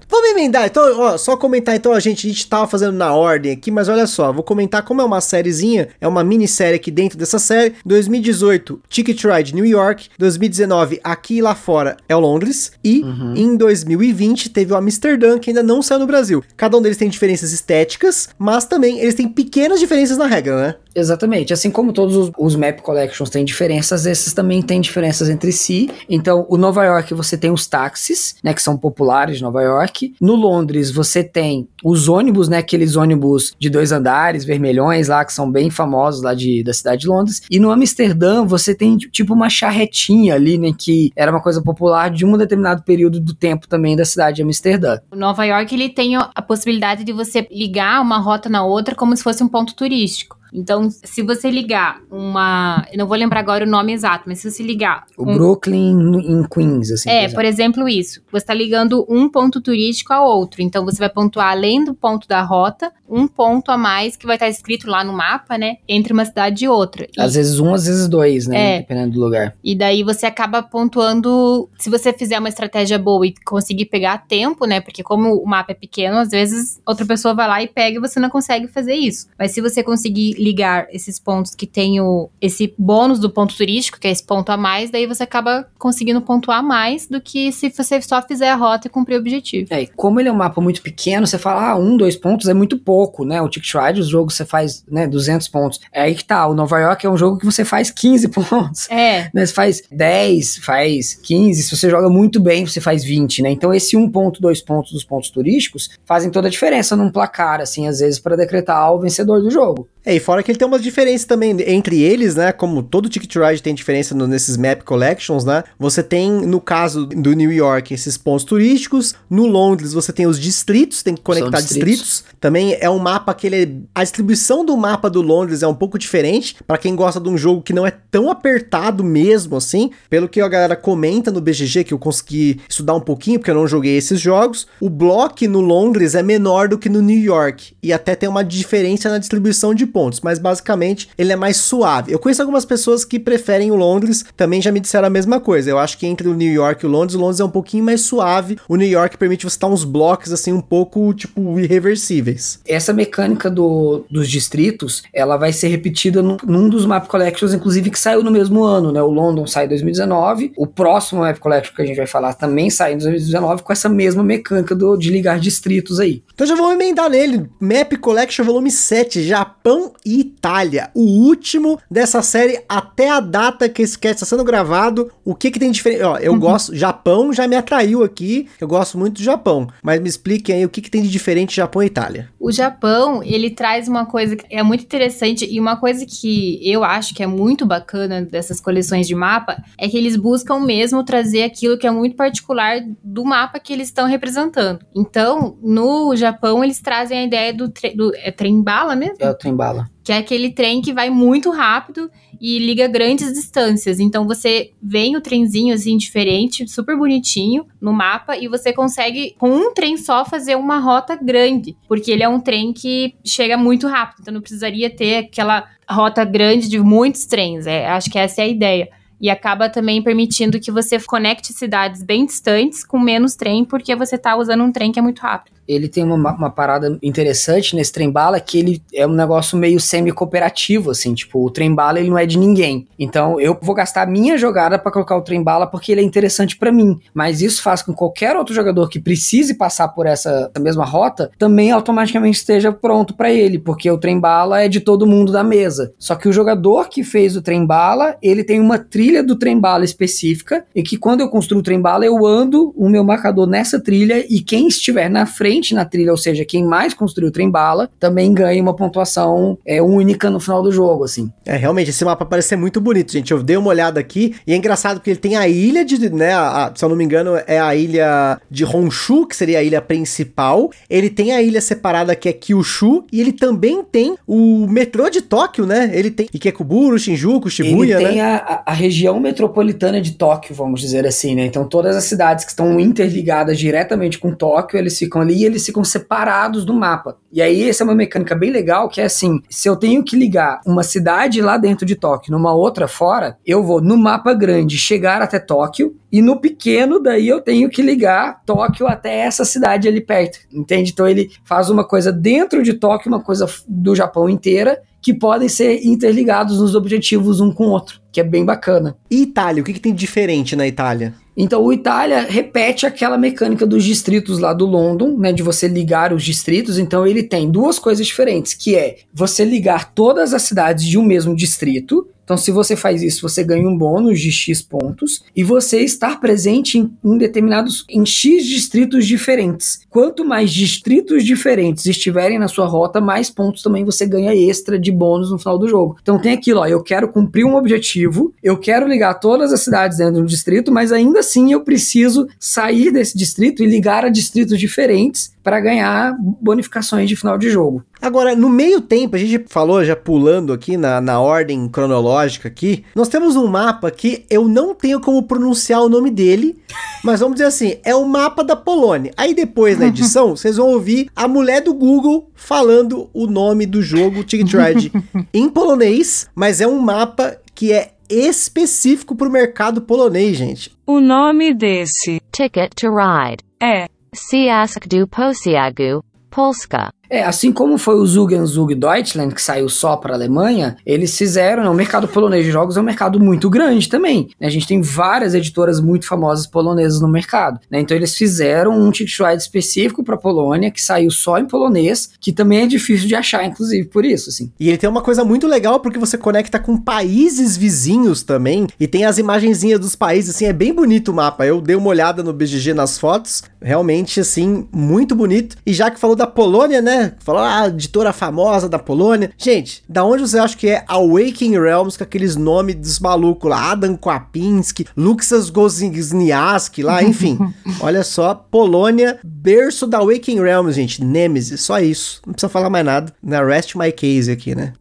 Vamos emendar, então, ó, só comentar então, a gente, a gente tava fazendo na ordem aqui, mas olha só, vou comentar como é uma sériezinha, é uma minissérie aqui dentro dessa série. 2018, Ticket Ride New York, 2019, aqui e lá fora é o Londres, e uhum. em 2020 teve o Amsterdã, que ainda não saiu no Brasil. Cada um deles tem diferenças estéticas, mas também eles têm pequenas diferenças na regra, né? Exatamente, assim como todos os, os Map Collections têm diferenças, esses também têm diferenças entre si. Então, o Nova York você tem os táxis, né, que são populares de Nova York. No Londres você tem os ônibus, né, aqueles ônibus de dois andares, vermelhões lá, que são bem famosos lá de, da cidade de Londres. E no Amsterdã você tem tipo uma charretinha ali, né, que era uma coisa popular de um determinado período do tempo também da cidade de Amsterdã. Nova York ele tem a possibilidade de você ligar uma rota na outra como se fosse um ponto turístico. Então, se você ligar uma. Eu não vou lembrar agora o nome exato, mas se você ligar. O um, Brooklyn em Queens, assim. É, por exemplo. por exemplo, isso. Você está ligando um ponto turístico ao outro. Então, você vai pontuar além do ponto da rota, um ponto a mais que vai estar escrito lá no mapa, né? Entre uma cidade e outra. Às vezes um, às vezes dois, né? É. Dependendo do lugar. E daí você acaba pontuando. Se você fizer uma estratégia boa e conseguir pegar tempo, né? Porque como o mapa é pequeno, às vezes outra pessoa vai lá e pega e você não consegue fazer isso. Mas se você conseguir ligar esses pontos que tem o, esse bônus do ponto turístico, que é esse ponto a mais, daí você acaba conseguindo pontuar mais do que se você só fizer a rota e cumprir o objetivo. É, e como ele é um mapa muito pequeno, você fala, ah, um, dois pontos é muito pouco, né? O Ticket Ride, os jogos você faz, né, 200 pontos. É aí que tá, o Nova York é um jogo que você faz 15 pontos. É. Né? Você faz 10, faz 15, se você joga muito bem, você faz 20, né? Então esse um ponto, dois pontos dos pontos turísticos fazem toda a diferença num placar, assim, às vezes, para decretar o vencedor do jogo. É, e fora que ele tem umas diferenças também entre eles, né? Como todo Ticket Ride tem diferença no, nesses Map Collections, né? Você tem, no caso do New York, esses pontos turísticos. No Londres, você tem os distritos, tem que conectar distritos. distritos. Também é um mapa que ele. É, a distribuição do mapa do Londres é um pouco diferente. para quem gosta de um jogo que não é tão apertado mesmo assim. Pelo que a galera comenta no BGG, que eu consegui estudar um pouquinho, porque eu não joguei esses jogos. O bloco no Londres é menor do que no New York. E até tem uma diferença na distribuição de pontos, mas basicamente ele é mais suave. Eu conheço algumas pessoas que preferem o Londres, também já me disseram a mesma coisa. Eu acho que entre o New York e o Londres, o Londres é um pouquinho mais suave. O New York permite você estar uns blocos assim um pouco tipo irreversíveis. Essa mecânica do, dos distritos, ela vai ser repetida num, num dos Map Collections, inclusive que saiu no mesmo ano, né? O London sai em 2019, o próximo Map Collection que a gente vai falar também sai em 2019 com essa mesma mecânica do, de ligar distritos aí. Então já vou emendar nele. Map Collection volume 7, Japão Japão e Itália. O último dessa série até a data que esse cast está sendo gravado. O que que tem diferente? Ó, eu uhum. gosto. Japão já me atraiu aqui. Eu gosto muito do Japão. Mas me expliquem aí o que que tem de diferente Japão e Itália. O Japão, ele traz uma coisa que é muito interessante e uma coisa que eu acho que é muito bacana dessas coleções de mapa é que eles buscam mesmo trazer aquilo que é muito particular do mapa que eles estão representando. Então, no Japão, eles trazem a ideia do, do é trem bala mesmo? É o trem bala. Que é aquele trem que vai muito rápido e liga grandes distâncias. Então você vem o trenzinho assim diferente, super bonitinho no mapa e você consegue com um trem só fazer uma rota grande, porque ele é um trem que chega muito rápido. Então não precisaria ter aquela rota grande de muitos trens. É, acho que essa é a ideia e acaba também permitindo que você conecte cidades bem distantes com menos trem, porque você está usando um trem que é muito rápido. Ele tem uma, uma parada interessante nesse trem-bala que ele é um negócio meio semi-cooperativo, assim, tipo, o trem-bala ele não é de ninguém. Então eu vou gastar a minha jogada para colocar o trem-bala porque ele é interessante para mim, mas isso faz com que qualquer outro jogador que precise passar por essa mesma rota também automaticamente esteja pronto para ele, porque o trem-bala é de todo mundo da mesa. Só que o jogador que fez o trem-bala, ele tem uma trilha do trem-bala específica e que quando eu construo o trem-bala, eu ando o meu marcador nessa trilha e quem estiver na frente na trilha, ou seja, quem mais construiu o trem-bala, também ganha uma pontuação é, única no final do jogo, assim. É, realmente, esse mapa parece ser muito bonito, gente. Eu dei uma olhada aqui e é engraçado porque ele tem a ilha de, né, a, se eu não me engano, é a ilha de Honshu, que seria a ilha principal. Ele tem a ilha separada que é Kyushu e ele também tem o metrô de Tóquio, né? Ele tem Ikebukuro, Shinjuku, Shibuya, ele tem né? a, a região metropolitana de Tóquio, vamos dizer assim, né? Então todas as cidades que estão interligadas diretamente com Tóquio, eles ficam ali e eles ficam separados do mapa. E aí essa é uma mecânica bem legal, que é assim, se eu tenho que ligar uma cidade lá dentro de Tóquio numa outra fora, eu vou no mapa grande chegar até Tóquio e no pequeno daí eu tenho que ligar Tóquio até essa cidade ali perto, entende? Então ele faz uma coisa dentro de Tóquio, uma coisa do Japão inteira, que podem ser interligados nos objetivos um com o outro, que é bem bacana. E Itália, o que, que tem de diferente na Itália? Então o Itália repete aquela mecânica dos distritos lá do London, né, de você ligar os distritos. Então ele tem duas coisas diferentes, que é você ligar todas as cidades de um mesmo distrito então, se você faz isso, você ganha um bônus de X pontos e você estar presente em, em determinados em X distritos diferentes. Quanto mais distritos diferentes estiverem na sua rota, mais pontos também você ganha extra de bônus no final do jogo. Então tem aquilo, ó, eu quero cumprir um objetivo, eu quero ligar todas as cidades dentro do distrito, mas ainda assim eu preciso sair desse distrito e ligar a distritos diferentes para ganhar bonificações de final de jogo. Agora, no meio tempo, a gente falou, já pulando aqui na, na ordem cronológica aqui, nós temos um mapa que eu não tenho como pronunciar o nome dele, mas vamos dizer assim, é o mapa da Polônia. Aí depois, na edição, vocês vão ouvir a mulher do Google falando o nome do jogo Ticket Ride em polonês, mas é um mapa que é específico para o mercado polonês, gente. O nome desse Ticket to Ride. é Siask do Posiagu, Polska. É, assim como foi o Zug Deutschland, que saiu só para a Alemanha, eles fizeram, né, o mercado polonês de jogos é um mercado muito grande também. Né, a gente tem várias editoras muito famosas polonesas no mercado. Né, então eles fizeram um ticket específico para Polônia, que saiu só em polonês, que também é difícil de achar, inclusive, por isso, assim. E ele tem uma coisa muito legal, porque você conecta com países vizinhos também, e tem as imagenzinhas dos países, assim, é bem bonito o mapa. Eu dei uma olhada no BGG nas fotos, realmente, assim, muito bonito. E já que falou da Polônia, né, Falou, ah, editora famosa da Polônia. Gente, da onde você acha que é a Waking Realms com aqueles nomes dos malucos lá? Adam Kwapinski, Luxas Gozniaski lá, enfim. Olha só, Polônia, berço da Waking Realms, gente. Nemesis, só isso. Não precisa falar mais nada. Na Rest My Case aqui, né?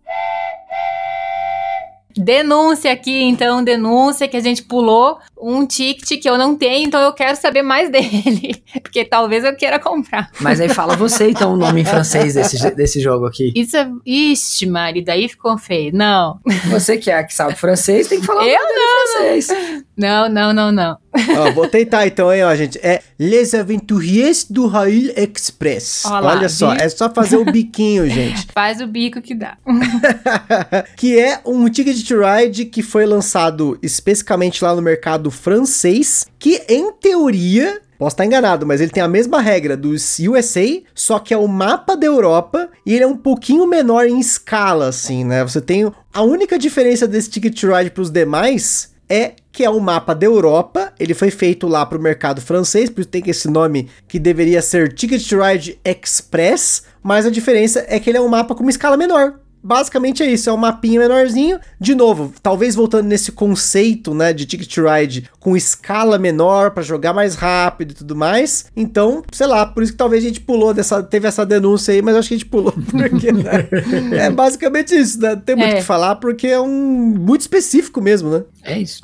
Denúncia aqui, então, denúncia que a gente pulou um ticket que eu não tenho, então eu quero saber mais dele. Porque talvez eu queira comprar. Mas aí fala você, então, o nome em francês desse, desse jogo aqui. Isso é. Ixi, Mari, daí ficou feio. Não. Você que é a que sabe francês, tem que falar o Eu nome dele em francês. Não, não, não, não. Ó, vou tentar então, hein, ó, gente. É Les Aventuriers do Rail Express. Ó lá, Olha só, viu? é só fazer o biquinho, gente. Faz o bico que dá. que é um ticket to ride que foi lançado especificamente lá no mercado francês, que em teoria Posso estar enganado, mas ele tem a mesma regra dos USA, só que é o mapa da Europa e ele é um pouquinho menor em escala, assim, né? Você tem. A única diferença desse Ticket to Ride para os demais é que é um mapa da Europa, ele foi feito lá para o mercado francês, por isso tem esse nome que deveria ser Ticket Ride Express, mas a diferença é que ele é um mapa com uma escala menor. Basicamente é isso, é um mapinha menorzinho. De novo, talvez voltando nesse conceito, né, de Ticket Ride com escala menor para jogar mais rápido e tudo mais. Então, sei lá, por isso que talvez a gente pulou dessa, teve essa denúncia aí, mas acho que a gente pulou porque né, é basicamente isso, né? Não tem muito o É. que falar porque é um muito específico mesmo, né? É isso.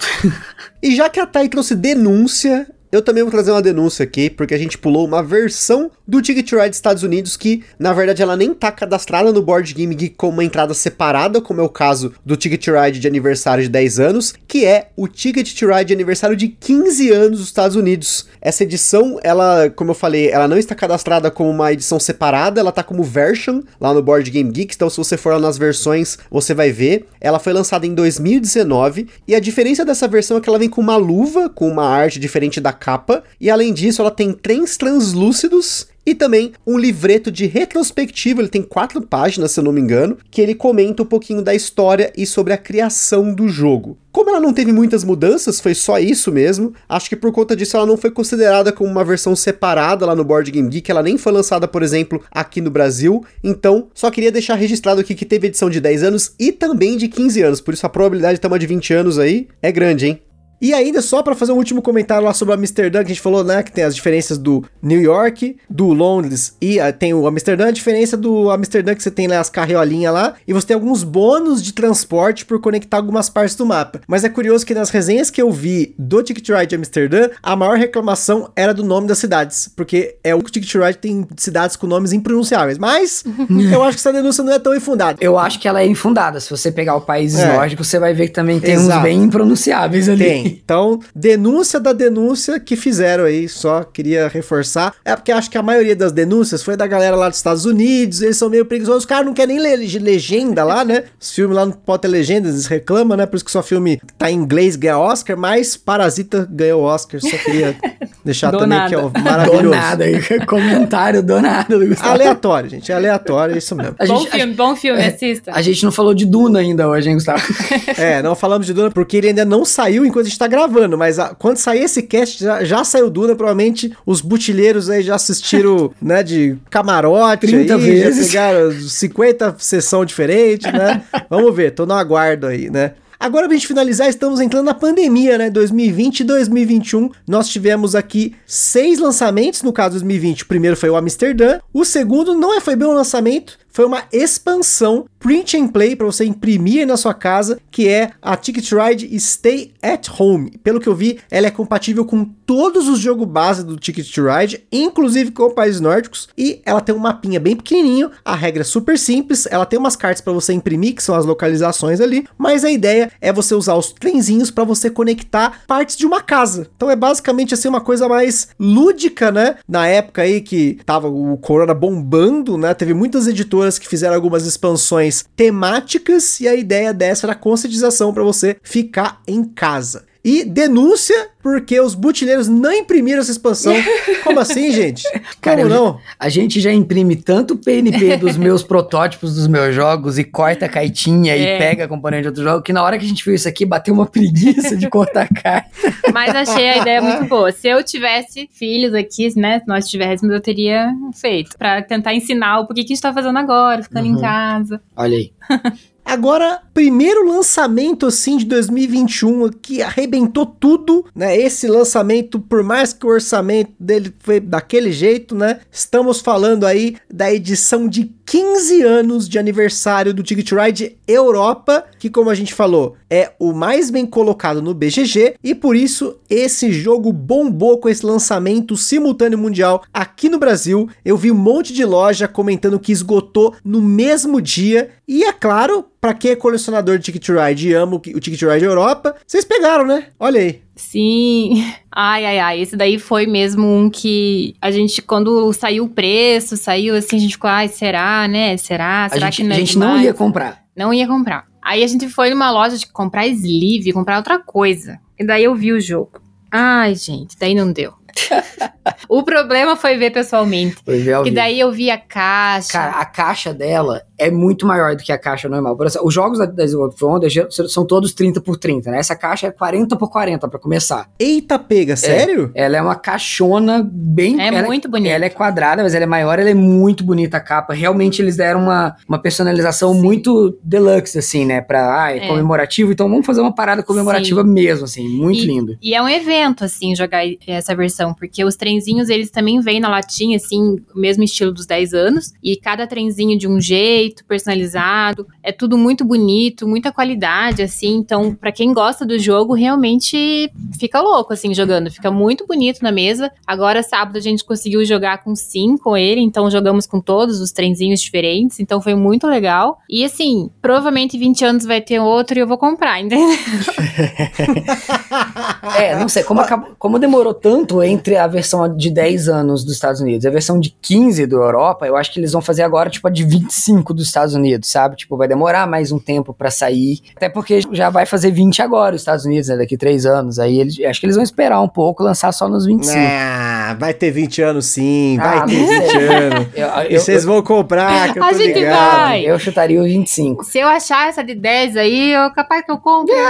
E já que a Thay trouxe denúncia, eu também vou trazer uma denúncia aqui, porque a gente pulou uma versão do Ticket Ride Estados Unidos que, na verdade, ela nem tá cadastrada no Board Game Geek como uma entrada separada, como é o caso do Ticket Ride de aniversário de 10 anos, que é o Ticket Ride de aniversário de 15 anos dos Estados Unidos. Essa edição, ela, como eu falei, ela não está cadastrada como uma edição separada, ela tá como version lá no Board Game Geek, então se você for lá nas versões, você vai ver. Ela foi lançada em 2019 e a diferença dessa versão é que ela vem com uma luva, com uma arte diferente da capa, e além disso ela tem trens translúcidos e também um livreto de retrospectiva, ele tem quatro páginas, se eu não me engano, que ele comenta um pouquinho da história e sobre a criação do jogo. Como ela não teve muitas mudanças, foi só isso mesmo. Acho que por conta disso ela não foi considerada como uma versão separada lá no Board Game Geek, ela nem foi lançada, por exemplo, aqui no Brasil. Então, só queria deixar registrado aqui que teve edição de 10 anos e também de 15 anos, por isso a probabilidade de ter uma de 20 anos aí é grande, hein? E ainda só para fazer um último comentário lá sobre o Amsterdã, que a gente falou, né, que tem as diferenças do New York, do Londres e uh, tem o Amsterdã, a diferença do Amsterdã que você tem lá as carriolinhas lá e você tem alguns bônus de transporte por conectar algumas partes do mapa. Mas é curioso que nas resenhas que eu vi do Ticket Ride de Amsterdã, a maior reclamação era do nome das cidades, porque é o Ticket Ride tem cidades com nomes impronunciáveis. Mas eu acho que essa denúncia não é tão infundada. Eu acho que ela é infundada. Se você pegar o país É. nórdicos, você vai ver que também tem Exato. uns bem impronunciáveis ali. Tem. Então, denúncia da denúncia que fizeram aí, só queria reforçar. É porque acho que a maioria das denúncias foi da galera lá dos Estados Unidos, eles são meio preguiçosos, os caras não querem nem ler leg- legenda lá, né? Os filmes lá não podem ter legenda, eles reclamam, né? Por isso que só filme tá em inglês ganha Oscar, mas Parasita ganhou Oscar, só queria deixar Do também nada. que é o Do maravilhoso. nada, comentário do nada do Gustavo. Aleatório, gente, é aleatório, é isso mesmo. A bom gente, filme, bom filme, É. assista. a, a gente não falou de Duna ainda hoje, hein, Gustavo? É, não falamos de Duna porque ele ainda não saiu enquanto a gente tá gravando, mas a- quando sair esse cast já, já saiu Duna, provavelmente os butilheiros aí já assistiram, né, de camarote 30 aí, vezes. já pegaram 50 sessão diferente, né? Vamos ver, tô no aguardo aí, né? Agora, pra gente finalizar, estamos entrando na pandemia, né? 2020 e 2021. Nós tivemos aqui seis lançamentos, no caso 2020. O primeiro foi o Amsterdã. O segundo não é- foi bem um lançamento, foi uma expansão print and play para você imprimir na sua casa, que é a Ticket Ride Stay at Home. Pelo que eu vi, ela é compatível com todos os jogos base do Ticket Ride, inclusive com países nórdicos, e ela tem um mapinha bem pequenininho, a regra é super simples, ela tem umas cartas para você imprimir, que são as localizações ali, mas a ideia é você usar os trenzinhos para você conectar partes de uma casa. Então é basicamente assim uma coisa mais lúdica, né? Na época aí que tava o Corona bombando, né? Teve muitas editoras que fizeram algumas expansões temáticas e a ideia dessa era a conscientização para você ficar em casa. E denúncia porque os butileiros não imprimiram essa expansão. Como assim, gente? Cara, Como não? A gente já imprime tanto PNP dos meus protótipos dos meus jogos e corta a É. e pega componente de outro jogo, que na hora que a gente viu isso aqui, bateu uma preguiça de cortar a carta. Mas achei a ideia muito boa. Se eu tivesse filhos aqui, né? Se nós tivéssemos, eu teria feito. Pra tentar ensinar o porquê que a gente tá fazendo agora, ficando Uhum. em casa. Olha aí. Agora, primeiro lançamento assim de 2021 que arrebentou tudo, né? Esse lançamento, por mais que o orçamento dele foi daquele jeito, né? Estamos falando aí da edição de 15 anos de aniversário do Ticket Ride Europa, que como a gente falou, é o mais bem colocado no BGG e por isso esse jogo bombou com esse lançamento simultâneo mundial aqui no Brasil. Eu vi um monte de loja comentando que esgotou no mesmo dia e é claro, pra quem é colecionador de Ticket Ride e ama o Ticket Ride Europa, vocês pegaram, né? Olha aí. Sim. Ai, ai, ai. Esse daí foi mesmo um que a gente, quando saiu o preço, saiu assim, a gente ficou, ai, será, né? Será? A Será gente, que não a é gente não demais? ia comprar. Não ia comprar. Aí a gente foi numa loja de comprar sleeve, comprar outra coisa. E daí eu vi o jogo. Ai, gente, daí não deu. O problema foi ver pessoalmente. Foi ver ao E vivo. daí eu vi a caixa. Cara, a caixa dela é muito maior do que a caixa normal. Por exemplo, os jogos da, da World Front são todos 30 por 30, né? Essa caixa é 40 por 40 pra começar. Eita pega, sério? Ela é uma caixona bem... É ela muito bonita. Ela é quadrada, mas ela é maior, ela é muito bonita a capa. Realmente eles deram uma, uma personalização Sim. muito deluxe, assim, né? Pra, ah, é, É. comemorativo, então vamos fazer uma parada comemorativa mesmo, assim. Muito E- lindo. E é um evento, assim, jogar essa versão. Porque os trenzinhos eles também vêm na latinha, assim, mesmo estilo dos 10 anos, e cada trenzinho de um jeito, personalizado, é tudo muito bonito, muita qualidade, assim, então para quem gosta do jogo, realmente fica louco, assim, jogando, fica muito bonito na mesa. Agora, sábado, a gente conseguiu jogar com sim com ele, então jogamos com todos os trenzinhos diferentes, então foi muito legal. E assim, provavelmente 20 anos vai ter outro e eu vou comprar, entendeu? É, não sei, como, acabou- como demorou tanto entre a versão de 10 anos dos Estados Unidos e a versão de 15 do Europa, eu acho que eles vão fazer agora, tipo, a de 25 dos Estados Unidos, sabe? Tipo, vai demorar mais um tempo pra sair. Até porque já vai fazer 20 agora os Estados Unidos, né? Daqui 3 anos. Aí eles, acho que eles vão esperar um pouco, lançar só nos 25. Ah, vai ter 20 anos sim, vai Ah, ter mas 20 é. anos. Eu, E vocês vão comprar, que eu A tô gente ligado. vai. eu chutaria os 25. Se eu achar essa de 10 aí, eu capaz que eu compro.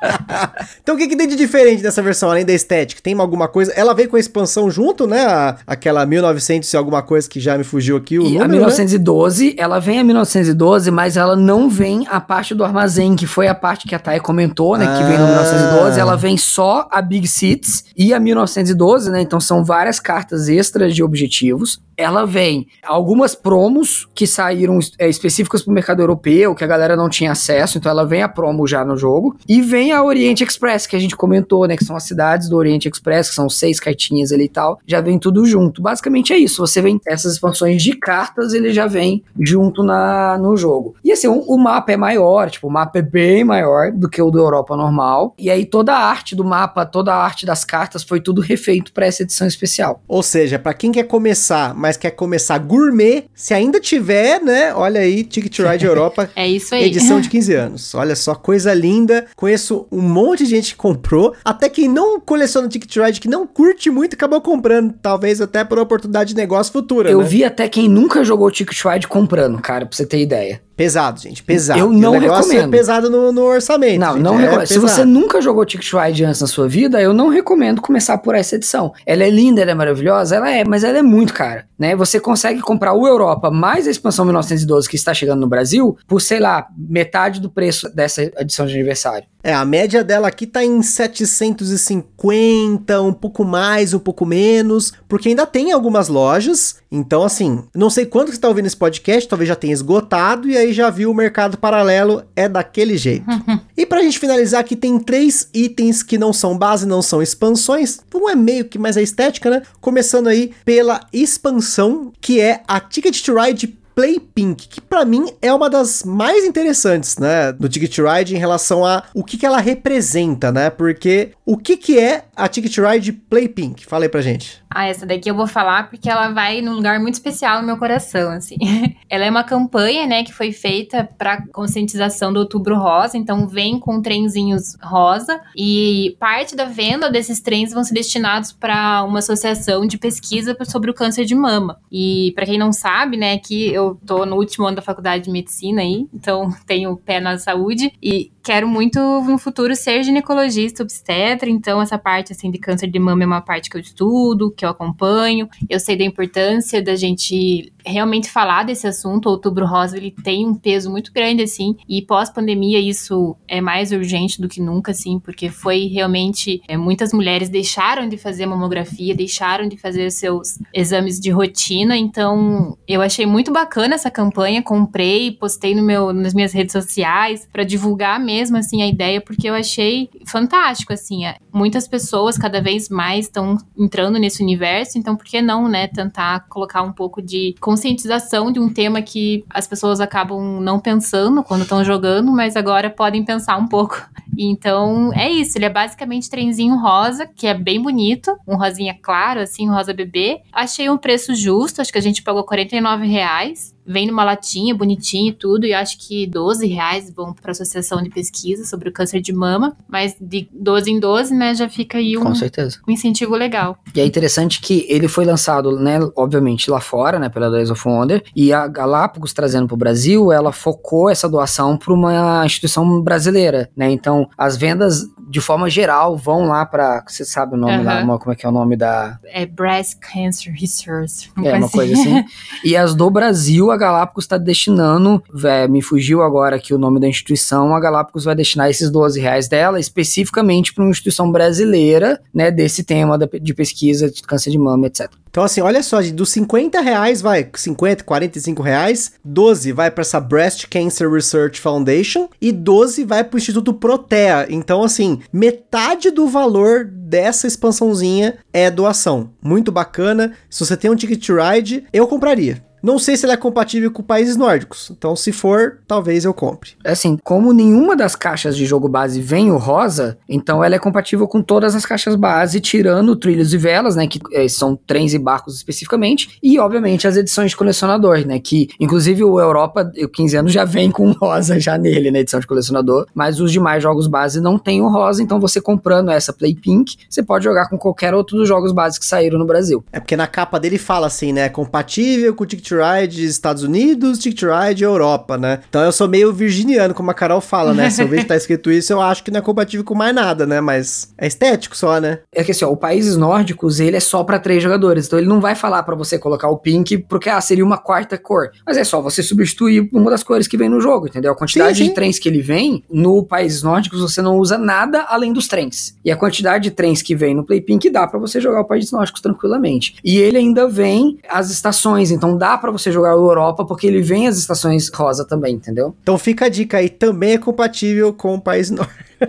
Então o que, que tem de diferente dessa versão, além da estética? Tem alguma coisa? Ela veio com a expansão junto, né? A- aquela 1900 e alguma coisa que já me fugiu aqui o E número, a né? 1912, ela vem a 1912, mas ela não vem a parte do armazém, que foi a parte que a Thay comentou, né? Que vem no Ah. 1912. Ela vem só a Big Seats e a 1912, né? Então são várias cartas extras de objetivos. Ela vem algumas promos que saíram é, específicas pro mercado europeu, que a galera não tinha acesso, então ela vem a promo já no jogo. E vem a Oriente Express, que a gente comentou, né? Que são as cidades do Oriente Express, que são seis cartinhas ali e tal. Já vem tudo junto. Basicamente é isso. Você vem essas expansões de cartas, ele já vem junto na, no jogo. E assim, o, o mapa é maior, tipo, o mapa é bem maior do que o do Europa normal. E aí toda a arte do mapa, toda a arte das cartas foi tudo refeito para essa edição especial. Ou seja, pra quem quer começar, mas quer começar gourmet, se ainda tiver, né? Olha aí, Ticket Ride Europa, É isso aí. edição de 15 anos. Olha só, coisa linda. Conheço um monte de gente que comprou. Até quem não coleciona Ticket Ride, que não curte muito, acabou comprando. Talvez até por oportunidade de negócio futura, Eu né? vi até quem nunca jogou Ticket Ride comprando, cara, pra você ter ideia. Pesado, gente, pesado. Eu não negócio recomendo. é pesado no, no orçamento. Não, gente, não é recomendo. Se você nunca jogou Ticket Ride antes na sua vida, eu não recomendo começar por essa edição. Ela é linda, ela é maravilhosa, ela é, mas ela é muito cara, né? Você consegue comprar o Europa mais a expansão 1912 que está chegando no Brasil por, sei lá, metade do preço dessa edição de aniversário. É, a média dela aqui tá em 750, um pouco mais, um pouco menos, porque ainda tem algumas lojas. Então, assim, não sei quando que você tá ouvindo esse podcast, talvez já tenha esgotado e aí já viu o mercado paralelo é daquele jeito. e pra gente finalizar aqui, tem três itens que não são base, não são expansões. Um é meio que mais a estética, né? Começando aí pela expansão, que é a Ticket to Ride Play Pink, que pra mim é uma das mais interessantes, né, do Ticket Ride em relação a o que, que ela representa, né? Porque o que que é a Ticket Ride Play Pink? Fala aí pra gente. Ah, essa daqui eu vou falar porque ela vai num lugar muito especial no meu coração, assim. ela é uma campanha, né, que foi feita para conscientização do Outubro Rosa, então vem com trenzinhos rosa e parte da venda desses trens vão ser destinados para uma associação de pesquisa sobre o câncer de mama. E para quem não sabe, né, que eu tô no último ano da faculdade de medicina aí, então tenho pé na saúde. E quero muito no futuro ser ginecologista obstetra, então essa parte assim de câncer de mama é uma parte que eu estudo, que eu acompanho. Eu sei da importância da gente realmente falar desse assunto. O Outubro Rosa ele tem um peso muito grande assim, e pós-pandemia isso é mais urgente do que nunca assim, porque foi realmente é, muitas mulheres deixaram de fazer mamografia, deixaram de fazer seus exames de rotina, então eu achei muito bacana essa campanha, comprei, postei no meu nas minhas redes sociais para divulgar mesmo assim a ideia, porque eu achei fantástico assim. é, Muitas pessoas cada vez mais estão entrando nesse universo, então por que não, né, tentar colocar um pouco de conscientização de um tema que as pessoas acabam não pensando quando estão jogando, mas agora podem pensar um pouco. Então é isso, ele é basicamente trenzinho rosa, que é bem bonito, um rosinha claro, assim, um rosa bebê. Achei um preço justo, acho que a gente pagou 49 reais. Vem numa latinha bonitinha e tudo, e acho que 12 reais vão para a Associação de Pesquisa sobre o Câncer de Mama, mas de 12 em 12, né, já fica aí um, Com certeza. um incentivo legal. E é interessante que ele foi lançado, né, obviamente lá fora, né, pela Days of Wonder, e a Galápagos trazendo para o Brasil, ela focou essa doação para uma instituição brasileira, né? Então, as vendas de forma geral vão lá para, você sabe o nome lá, como é que é o nome da É Breast Cancer Research. é uma coisa assim. E as do Brasil, a Galápagos está destinando, vé, me fugiu agora aqui o nome da instituição, a Galápagos vai destinar esses 12 reais dela especificamente para uma instituição brasileira, né, desse tema de pesquisa de câncer de mama, etc. Então, assim, olha só, dos 50 reais, vai 50, 45 reais, 12 vai para essa Breast Cancer Research Foundation e 12 vai para o Instituto Protea. Então, assim, metade do valor dessa expansãozinha é doação. Muito bacana. Se você tem um Ticket Ride, eu compraria. Não sei se ele é compatível com países nórdicos. Então, se for, talvez eu compre. Assim, como nenhuma das caixas de jogo base vem o rosa, então ela é compatível com todas as caixas base, tirando trilhos e velas, né, que eh, são trens e barcos especificamente, e obviamente as edições de colecionador, né, que inclusive o Europa, o 15 anos já vem com rosa já nele, na edição de colecionador, mas os demais jogos base não tem o rosa, então você comprando essa Play Pink, você pode jogar com qualquer outro dos jogos base que saíram no Brasil. É porque na capa dele fala assim, né? Compatível com o Ticket Ride Estados Unidos, Ticket Ride Europa, né? Então eu sou meio virginiano, como a Carol fala, né? Se eu vejo que tá escrito isso, eu acho que não é compatível com mais nada, né? Mas é estético só, né? É que assim, ó, o países nórdicos, ele é só pra três jogadores. Então ele não vai falar pra você colocar o pink, porque ah, seria uma quarta cor. Mas é só você substituir uma das cores que vem no jogo, entendeu? A quantidade Sim, sim. de trens que ele vem, no países nórdicos você não usa nada além dos trens. E a quantidade de trens que vem no Play Pink dá pra você jogar o países nórdicos tranquilamente. E ele ainda vem as estações, então dá pra você jogar a Europa, porque ele vem as estações rosa também, entendeu? Então fica a dica aí, também é compatível com o país norte.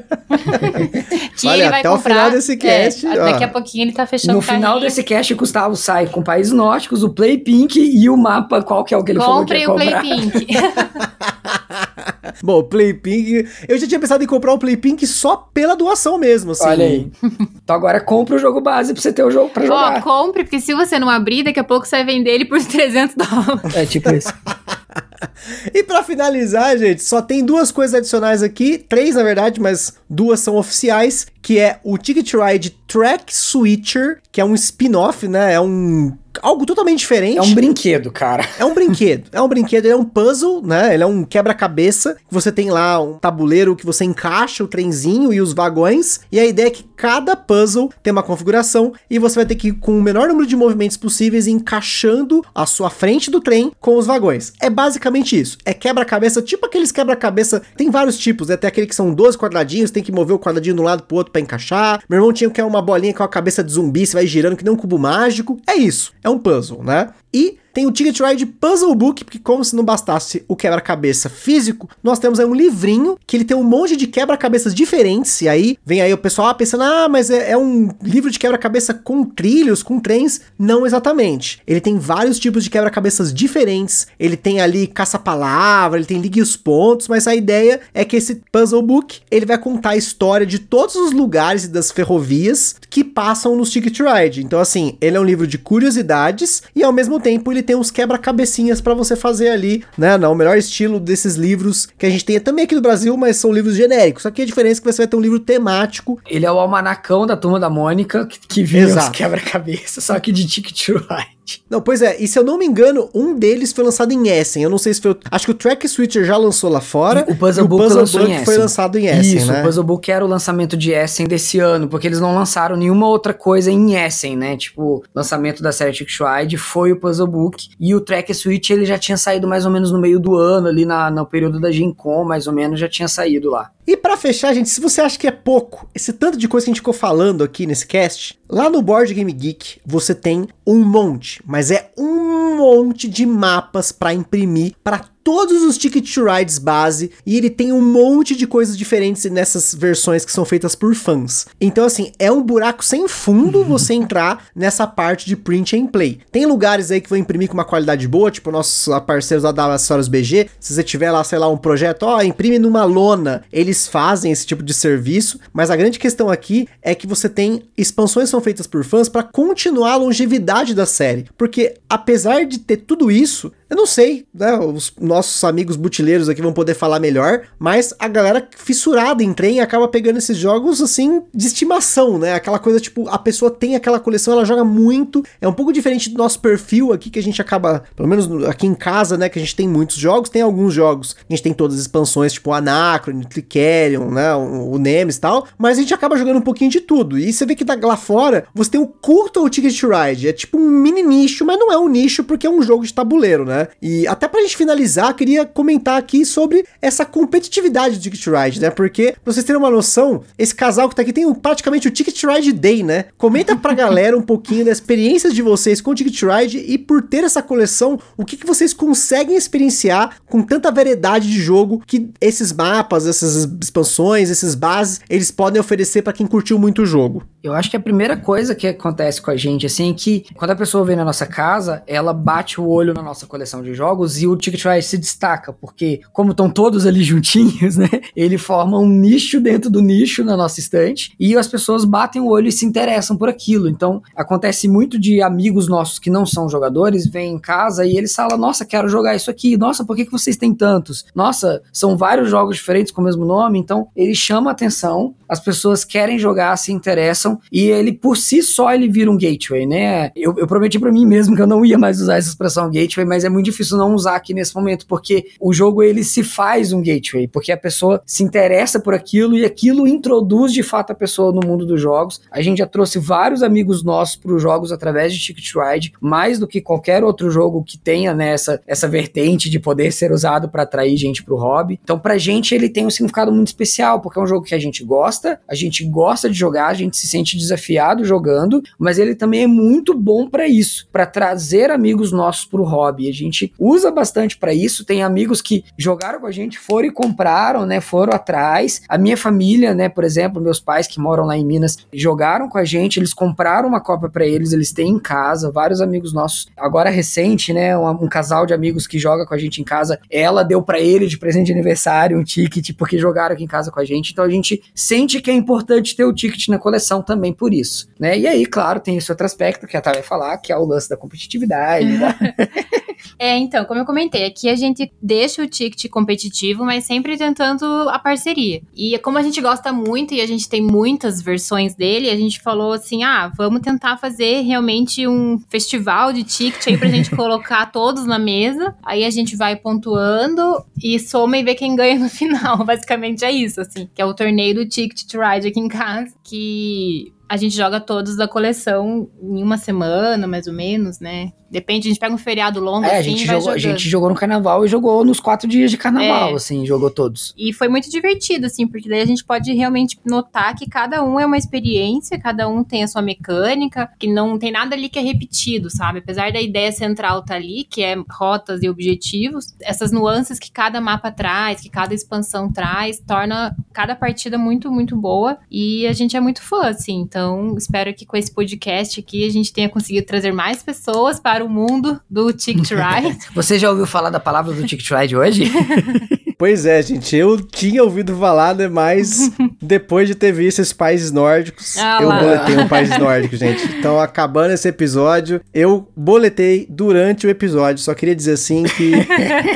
Que Olha, ele vai até o comprar, final desse cast, é, daqui a pouquinho ele tá fechando No o final carrinho. desse cast, Gustavo sai com países nórdicos, o Play Pink e o mapa, qual que é o que ele falou que Comprem ia o Play comprar. Pink. Bom, o Play Pink. Eu já tinha pensado em comprar o Play Pink só pela doação mesmo, assim. Olha aí. Então agora compra o jogo base pra você ter o jogo pra Ó, jogar. compre, porque se você não abrir, daqui a pouco você vai vender ele por 300 dólares. É tipo isso. E pra finalizar, gente, só tem duas coisas adicionais aqui, três na verdade, mas duas são oficiais, que é o Ticket Ride Track Switcher, que é um spin-off, né? É um algo totalmente diferente. É um brinquedo, cara. É um brinquedo. É um brinquedo, ele é um puzzle, né? Ele é um quebra-cabeça. que Você tem lá um tabuleiro que você encaixa o trenzinho e os vagões. E a ideia é que cada puzzle tem uma configuração e você vai ter que ir com o menor número de movimentos possíveis encaixando a sua frente do trem com os vagões. É basicamente isso. É quebra-cabeça, tipo aqueles quebra-cabeça. Tem vários tipos, né? Tem aquele que são 12 quadradinhos, tem que mover o quadradinho de um lado pro outro pra encaixar. Meu irmão tinha que é uma bolinha com a cabeça de zumbi, você vai girando que nem um cubo mágico. É isso. É um puzzle, né? E tem o Ticket Ride Puzzle Book, porque como se não bastasse o quebra-cabeça físico, nós temos aí um livrinho que ele tem um monte de quebra-cabeças diferentes. E aí vem aí o pessoal pensando, ah, mas é, é um livro de quebra-cabeça com trilhos, com trens. Não exatamente. Ele tem vários tipos de quebra-cabeças diferentes. Ele tem ali caça-palavra, ele tem ligue os pontos, mas a ideia é que esse Puzzle Book, ele vai contar a história de todos os lugares e das ferrovias que passam nos Ticket Ride. Então assim, ele é um livro de curiosidades e ao mesmo tempo ele tem uns quebra-cabecinhas pra você fazer ali, né? Não, o melhor estilo desses livros que a gente tem também aqui no Brasil, mas são livros genéricos. Só que a diferença é que você vai ter um livro temático. Ele é o almanacão da turma da Mônica, que, que vinha os Exato. quebra-cabeça, só que de Ticket to Ride. Não, pois é, e se eu não me engano, um deles foi lançado em Essen. Eu não sei se foi. Acho que o Track Switcher já lançou lá fora. O Puzzle o Book Puzzle lançou Book em foi lançado em Essen, Isso, né? o Puzzle Book era o lançamento de Essen desse ano, porque eles não lançaram nenhuma outra coisa em Essen, né? Tipo, lançamento da série Ticket to Ride foi o Puzzle Book, e o Track Switch ele já tinha saído mais ou menos no meio do ano, ali na, no período da Gen Con, mais ou menos, já tinha saído lá. E pra fechar, gente, se você acha que é pouco, esse tanto de coisa que a gente ficou falando aqui nesse cast, lá no Board Game Geek você tem um monte, mas é um monte de mapas pra imprimir pra todos os Ticket to Rides base e ele tem um monte de coisas diferentes nessas versões que são feitas por fãs. Então assim, é um buraco sem fundo você entrar nessa parte de print and play. Tem lugares aí que vão imprimir com uma qualidade boa, tipo nossos parceiros lá da Acessórios BG, se você tiver lá, sei lá, um projeto, ó, imprime numa lona, eles fazem esse tipo de serviço, mas a grande questão aqui é que você tem expansões que são feitas por fãs para continuar a longevidade da série, porque apesar de ter tudo isso, eu não sei, né? Os nossos amigos butileiros aqui vão poder falar melhor, mas a galera fissurada em trem acaba pegando esses jogos assim de estimação, né? Aquela coisa tipo, a pessoa tem aquela coleção, ela joga muito. É um pouco diferente do nosso perfil aqui que a gente acaba, pelo menos aqui em casa, né? Que a gente tem muitos jogos, tem alguns jogos, a gente tem todas as expansões, tipo Anacron, Tricerion, né? O, Nemesis e tal, mas a gente acaba jogando um pouquinho de tudo. E você vê que da- lá fora você tem o culto ao Ticket Ride, é tipo um mini nicho, mas não é um nicho porque é um jogo de tabuleiro, né? Né? E até pra gente finalizar, queria comentar aqui sobre essa competitividade do Ticket Ride, né? Porque, pra vocês terem uma noção, esse casal que tá aqui tem um- praticamente o Ticket Ride Day, né? Comenta pra galera um pouquinho das experiências de vocês com o Ticket Ride e por ter essa coleção, o que, que vocês conseguem experienciar com tanta variedade de jogo que esses mapas, essas expansões, esses bases, eles podem oferecer pra quem curtiu muito o jogo. Eu acho que a primeira coisa que acontece com a gente, assim, é que quando a pessoa vem na nossa casa, ela bate o olho na nossa coleção de jogos e o Ticket Ride se destaca, porque como estão todos ali juntinhos, né, ele forma um nicho dentro do nicho na nossa estante e as pessoas batem o olho e se interessam por aquilo. Então, acontece muito de amigos nossos que não são jogadores, vêm em casa e eles falam, nossa, quero jogar isso aqui, nossa, por que, que vocês têm tantos? Nossa, são vários jogos diferentes com o mesmo nome, então ele chama atenção, as pessoas querem jogar, se interessam e ele por si só ele vira um gateway, né? Eu, eu prometi pra mim mesmo que eu não ia mais usar essa expressão gateway, mas é muito difícil não usar aqui nesse momento, porque o jogo ele se faz um gateway, porque a pessoa se interessa por aquilo e aquilo introduz de fato a pessoa no mundo dos jogos. A gente já trouxe vários amigos nossos para os jogos através de Ticket Ride, mais do que qualquer outro jogo que tenha nessa essa vertente de poder ser usado para atrair gente pro hobby. Então, pra gente ele tem um significado muito especial, porque é um jogo que a gente gosta, a gente gosta de jogar, a gente se sente desafiado jogando, mas ele também é muito bom para isso, para trazer amigos nossos pro hobby. A gente usa bastante para isso. Tem amigos que jogaram com a gente, foram e compraram, né? Foram atrás. A minha família, né? Por exemplo, meus pais que moram lá em Minas jogaram com a gente, eles compraram uma cópia para eles, eles têm em casa. Vários amigos nossos, agora recente, né? Um, um casal de amigos que joga com a gente em casa, ela deu para ele de presente de aniversário um ticket porque jogaram aqui em casa com a gente. Então a gente sente que é importante ter o ticket na coleção também por isso, né? E aí, claro, tem esse outro aspecto que a Thay vai falar, que é o lance da competitividade. né? É, então, como eu comentei, aqui a gente deixa o ticket competitivo, mas sempre tentando a parceria. E como a gente gosta muito e a gente tem muitas versões dele, a gente falou assim: ah, vamos tentar fazer realmente um festival de ticket aí pra gente colocar todos na mesa. Aí a gente vai pontuando e soma e vê quem ganha no final. Basicamente é isso, assim. Que é o torneio do Ticket to Ride aqui em casa, que a gente joga todos da coleção em uma semana, mais ou menos, né? Depende, a gente pega um feriado longo É, a assim gente, e vai jogou, a gente jogou no carnaval e jogou nos quatro dias de carnaval, É. assim, jogou todos. E foi muito divertido, assim, porque daí a gente pode realmente notar que cada um é uma experiência, cada um tem a sua mecânica, que não tem nada ali que é repetido, sabe? Apesar da ideia central tá ali, que é rotas e objetivos, essas nuances que cada mapa traz, que cada expansão traz, torna cada partida muito, muito boa. E a gente é muito fã, assim. Então, espero que com esse podcast aqui a gente tenha conseguido trazer mais pessoas para o mundo do Ticket Ride. Você já ouviu falar da palavra do Ticket Ride hoje? Pois é, gente, eu tinha ouvido falar, né, mas depois de ter visto esses países nórdicos, Ah eu lá. boletei um país nórdico, gente. Então, acabando esse episódio, eu boletei durante o episódio. Só queria dizer assim que,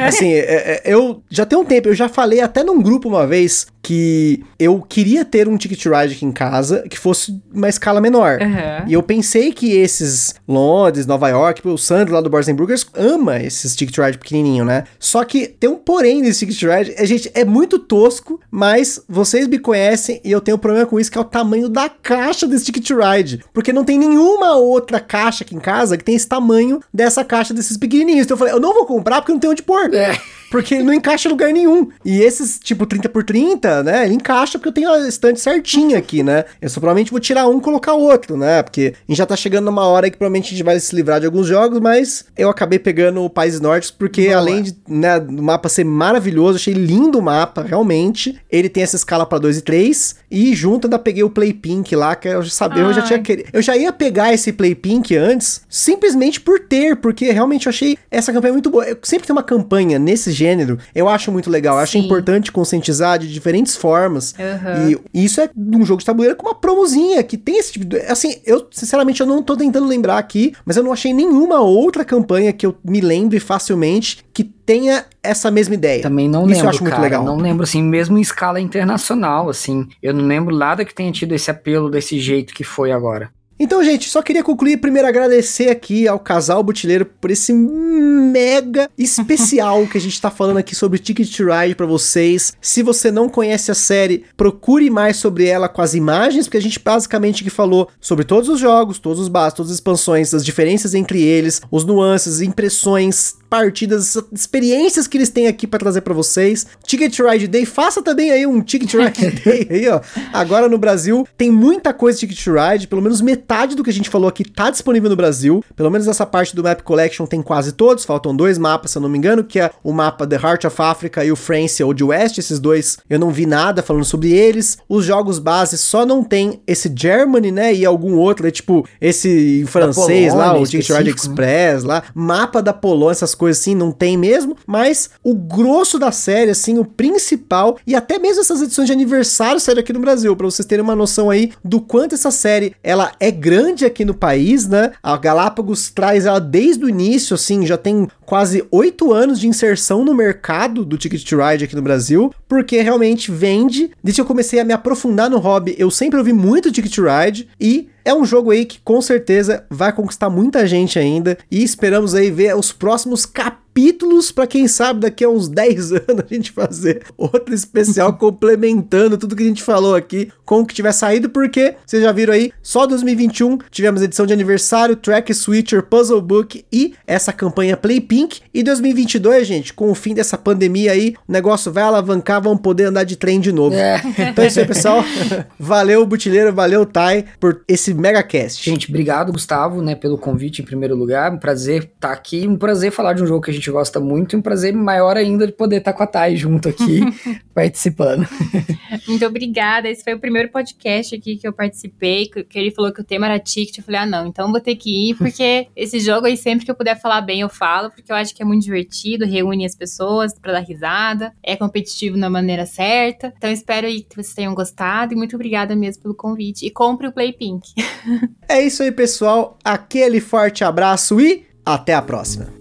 assim, é- é- eu já tem um tempo, eu já falei até num grupo uma vez que eu queria ter um ticket ride aqui em casa que fosse uma escala menor. Aham. E eu pensei que esses Londres, Nova York, o Sandro lá do Burgers ama esses ticket ride pequenininho, né? Só que tem um porém nesse ticket ride, é, gente, é muito tosco, mas vocês me conhecem e eu tenho um problema com isso, que é o tamanho da caixa desse ticket ride. Porque não tem nenhuma outra caixa aqui em casa que tem esse tamanho dessa caixa desses pequenininhos. Então eu falei, eu não vou comprar porque não tem onde pôr. É. Porque ele não encaixa em lugar nenhum. E esses, tipo, 30 por 30, né? Ele encaixa porque eu tenho a estante certinha aqui, né? Eu só provavelmente vou tirar um e colocar outro, né? Porque a gente já tá chegando numa hora que provavelmente a gente vai se livrar de alguns jogos, mas eu acabei pegando o Países Nórdicos porque além de, né, do mapa ser maravilhoso, achei lindo o mapa, realmente. Ele tem essa escala pra 2 e 3 e junto ainda peguei o Play Pink lá, que eu já sabia, eu já Ai. tinha querido. Eu já ia pegar esse Play Pink antes, simplesmente por ter, porque realmente eu achei essa campanha muito boa. Eu sempre tem uma campanha nesse gênero, eu acho muito legal. Eu acho importante conscientizar de diferentes formas. Aham. E isso é um jogo de tabuleiro com uma promozinha que tem esse tipo de. Assim, eu, sinceramente, eu não tô tentando lembrar aqui, mas eu não achei nenhuma outra campanha que eu me lembre facilmente que tenha essa mesma ideia. Também não Isso eu lembro, acho muito cara. legal. Não lembro, assim, mesmo em escala internacional, assim. Eu não lembro nada que tenha tido esse apelo desse jeito que foi agora. Então, gente, só queria concluir primeiro agradecer aqui ao casal Butileiro por esse mega especial que a gente tá falando aqui sobre Ticket to Ride pra vocês. Se você não conhece a série, procure mais sobre ela com as imagens, porque a gente basicamente que falou sobre todos os jogos, todos os bases, todas as expansões, as diferenças entre eles, os nuances, impressões, partidas, essas experiências que eles têm aqui para trazer para vocês. Ticket Ride Day, faça também aí um Ticket Ride Day aí, ó. Agora no Brasil tem muita coisa de Ticket Ride, pelo menos metade do que a gente falou aqui tá disponível no Brasil. Pelo menos essa parte do Map Collection tem quase todos, faltam dois mapas, se eu não me engano, que é o mapa The Heart of Africa e o France Old West, esses dois eu não vi nada falando sobre eles. Os jogos base só não tem esse Germany, né, e algum outro, é tipo esse em francês lá, o Ticket Ride Express lá, mapa da Polônia, essas coisas assim, não tem mesmo, mas o grosso da série, assim, o principal, e até mesmo essas edições de aniversário saíram aqui no Brasil, para vocês terem uma noção aí do quanto essa série, ela é grande aqui no país, né, a Galápagos traz ela desde o início, assim, já tem quase oito anos de inserção no mercado do Ticket to Ride aqui no Brasil, porque realmente vende. Desde que eu comecei a me aprofundar no hobby, eu sempre ouvi muito Ticket to Ride e é um jogo aí que com certeza vai conquistar muita gente ainda e esperamos aí ver os próximos capítulos para quem sabe daqui a uns 10 anos a gente fazer outro especial complementando tudo que a gente falou aqui com o que tiver saído, porque vocês já viram aí, só 2021 tivemos edição de aniversário, Track Switcher, Puzzle Book e essa campanha Play Pink. E 2022, gente, com o fim dessa pandemia aí, o negócio vai alavancar, vamos poder andar de trem de novo. É. Então é isso aí, pessoal. valeu, Butileiro, valeu, Tai, por esse mega cast. Gente, obrigado, Gustavo, né, pelo convite em primeiro lugar. Um prazer estar tá aqui, um prazer falar de um jogo que a gente gosta muito e um prazer maior ainda de poder estar com a Tai junto aqui, participando. Muito obrigada. Esse foi o primeiro podcast aqui que eu participei, que ele falou que o tema era ticket. Eu falei, ah, não, então vou ter que ir, porque esse jogo aí, sempre que eu puder falar bem, eu falo, porque eu acho que é muito divertido, reúne as pessoas para dar risada, é competitivo na maneira certa. Então espero aí que vocês tenham gostado e muito obrigada mesmo pelo convite. E compre o Play Pink. é isso aí, pessoal. Aquele forte abraço e até a próxima.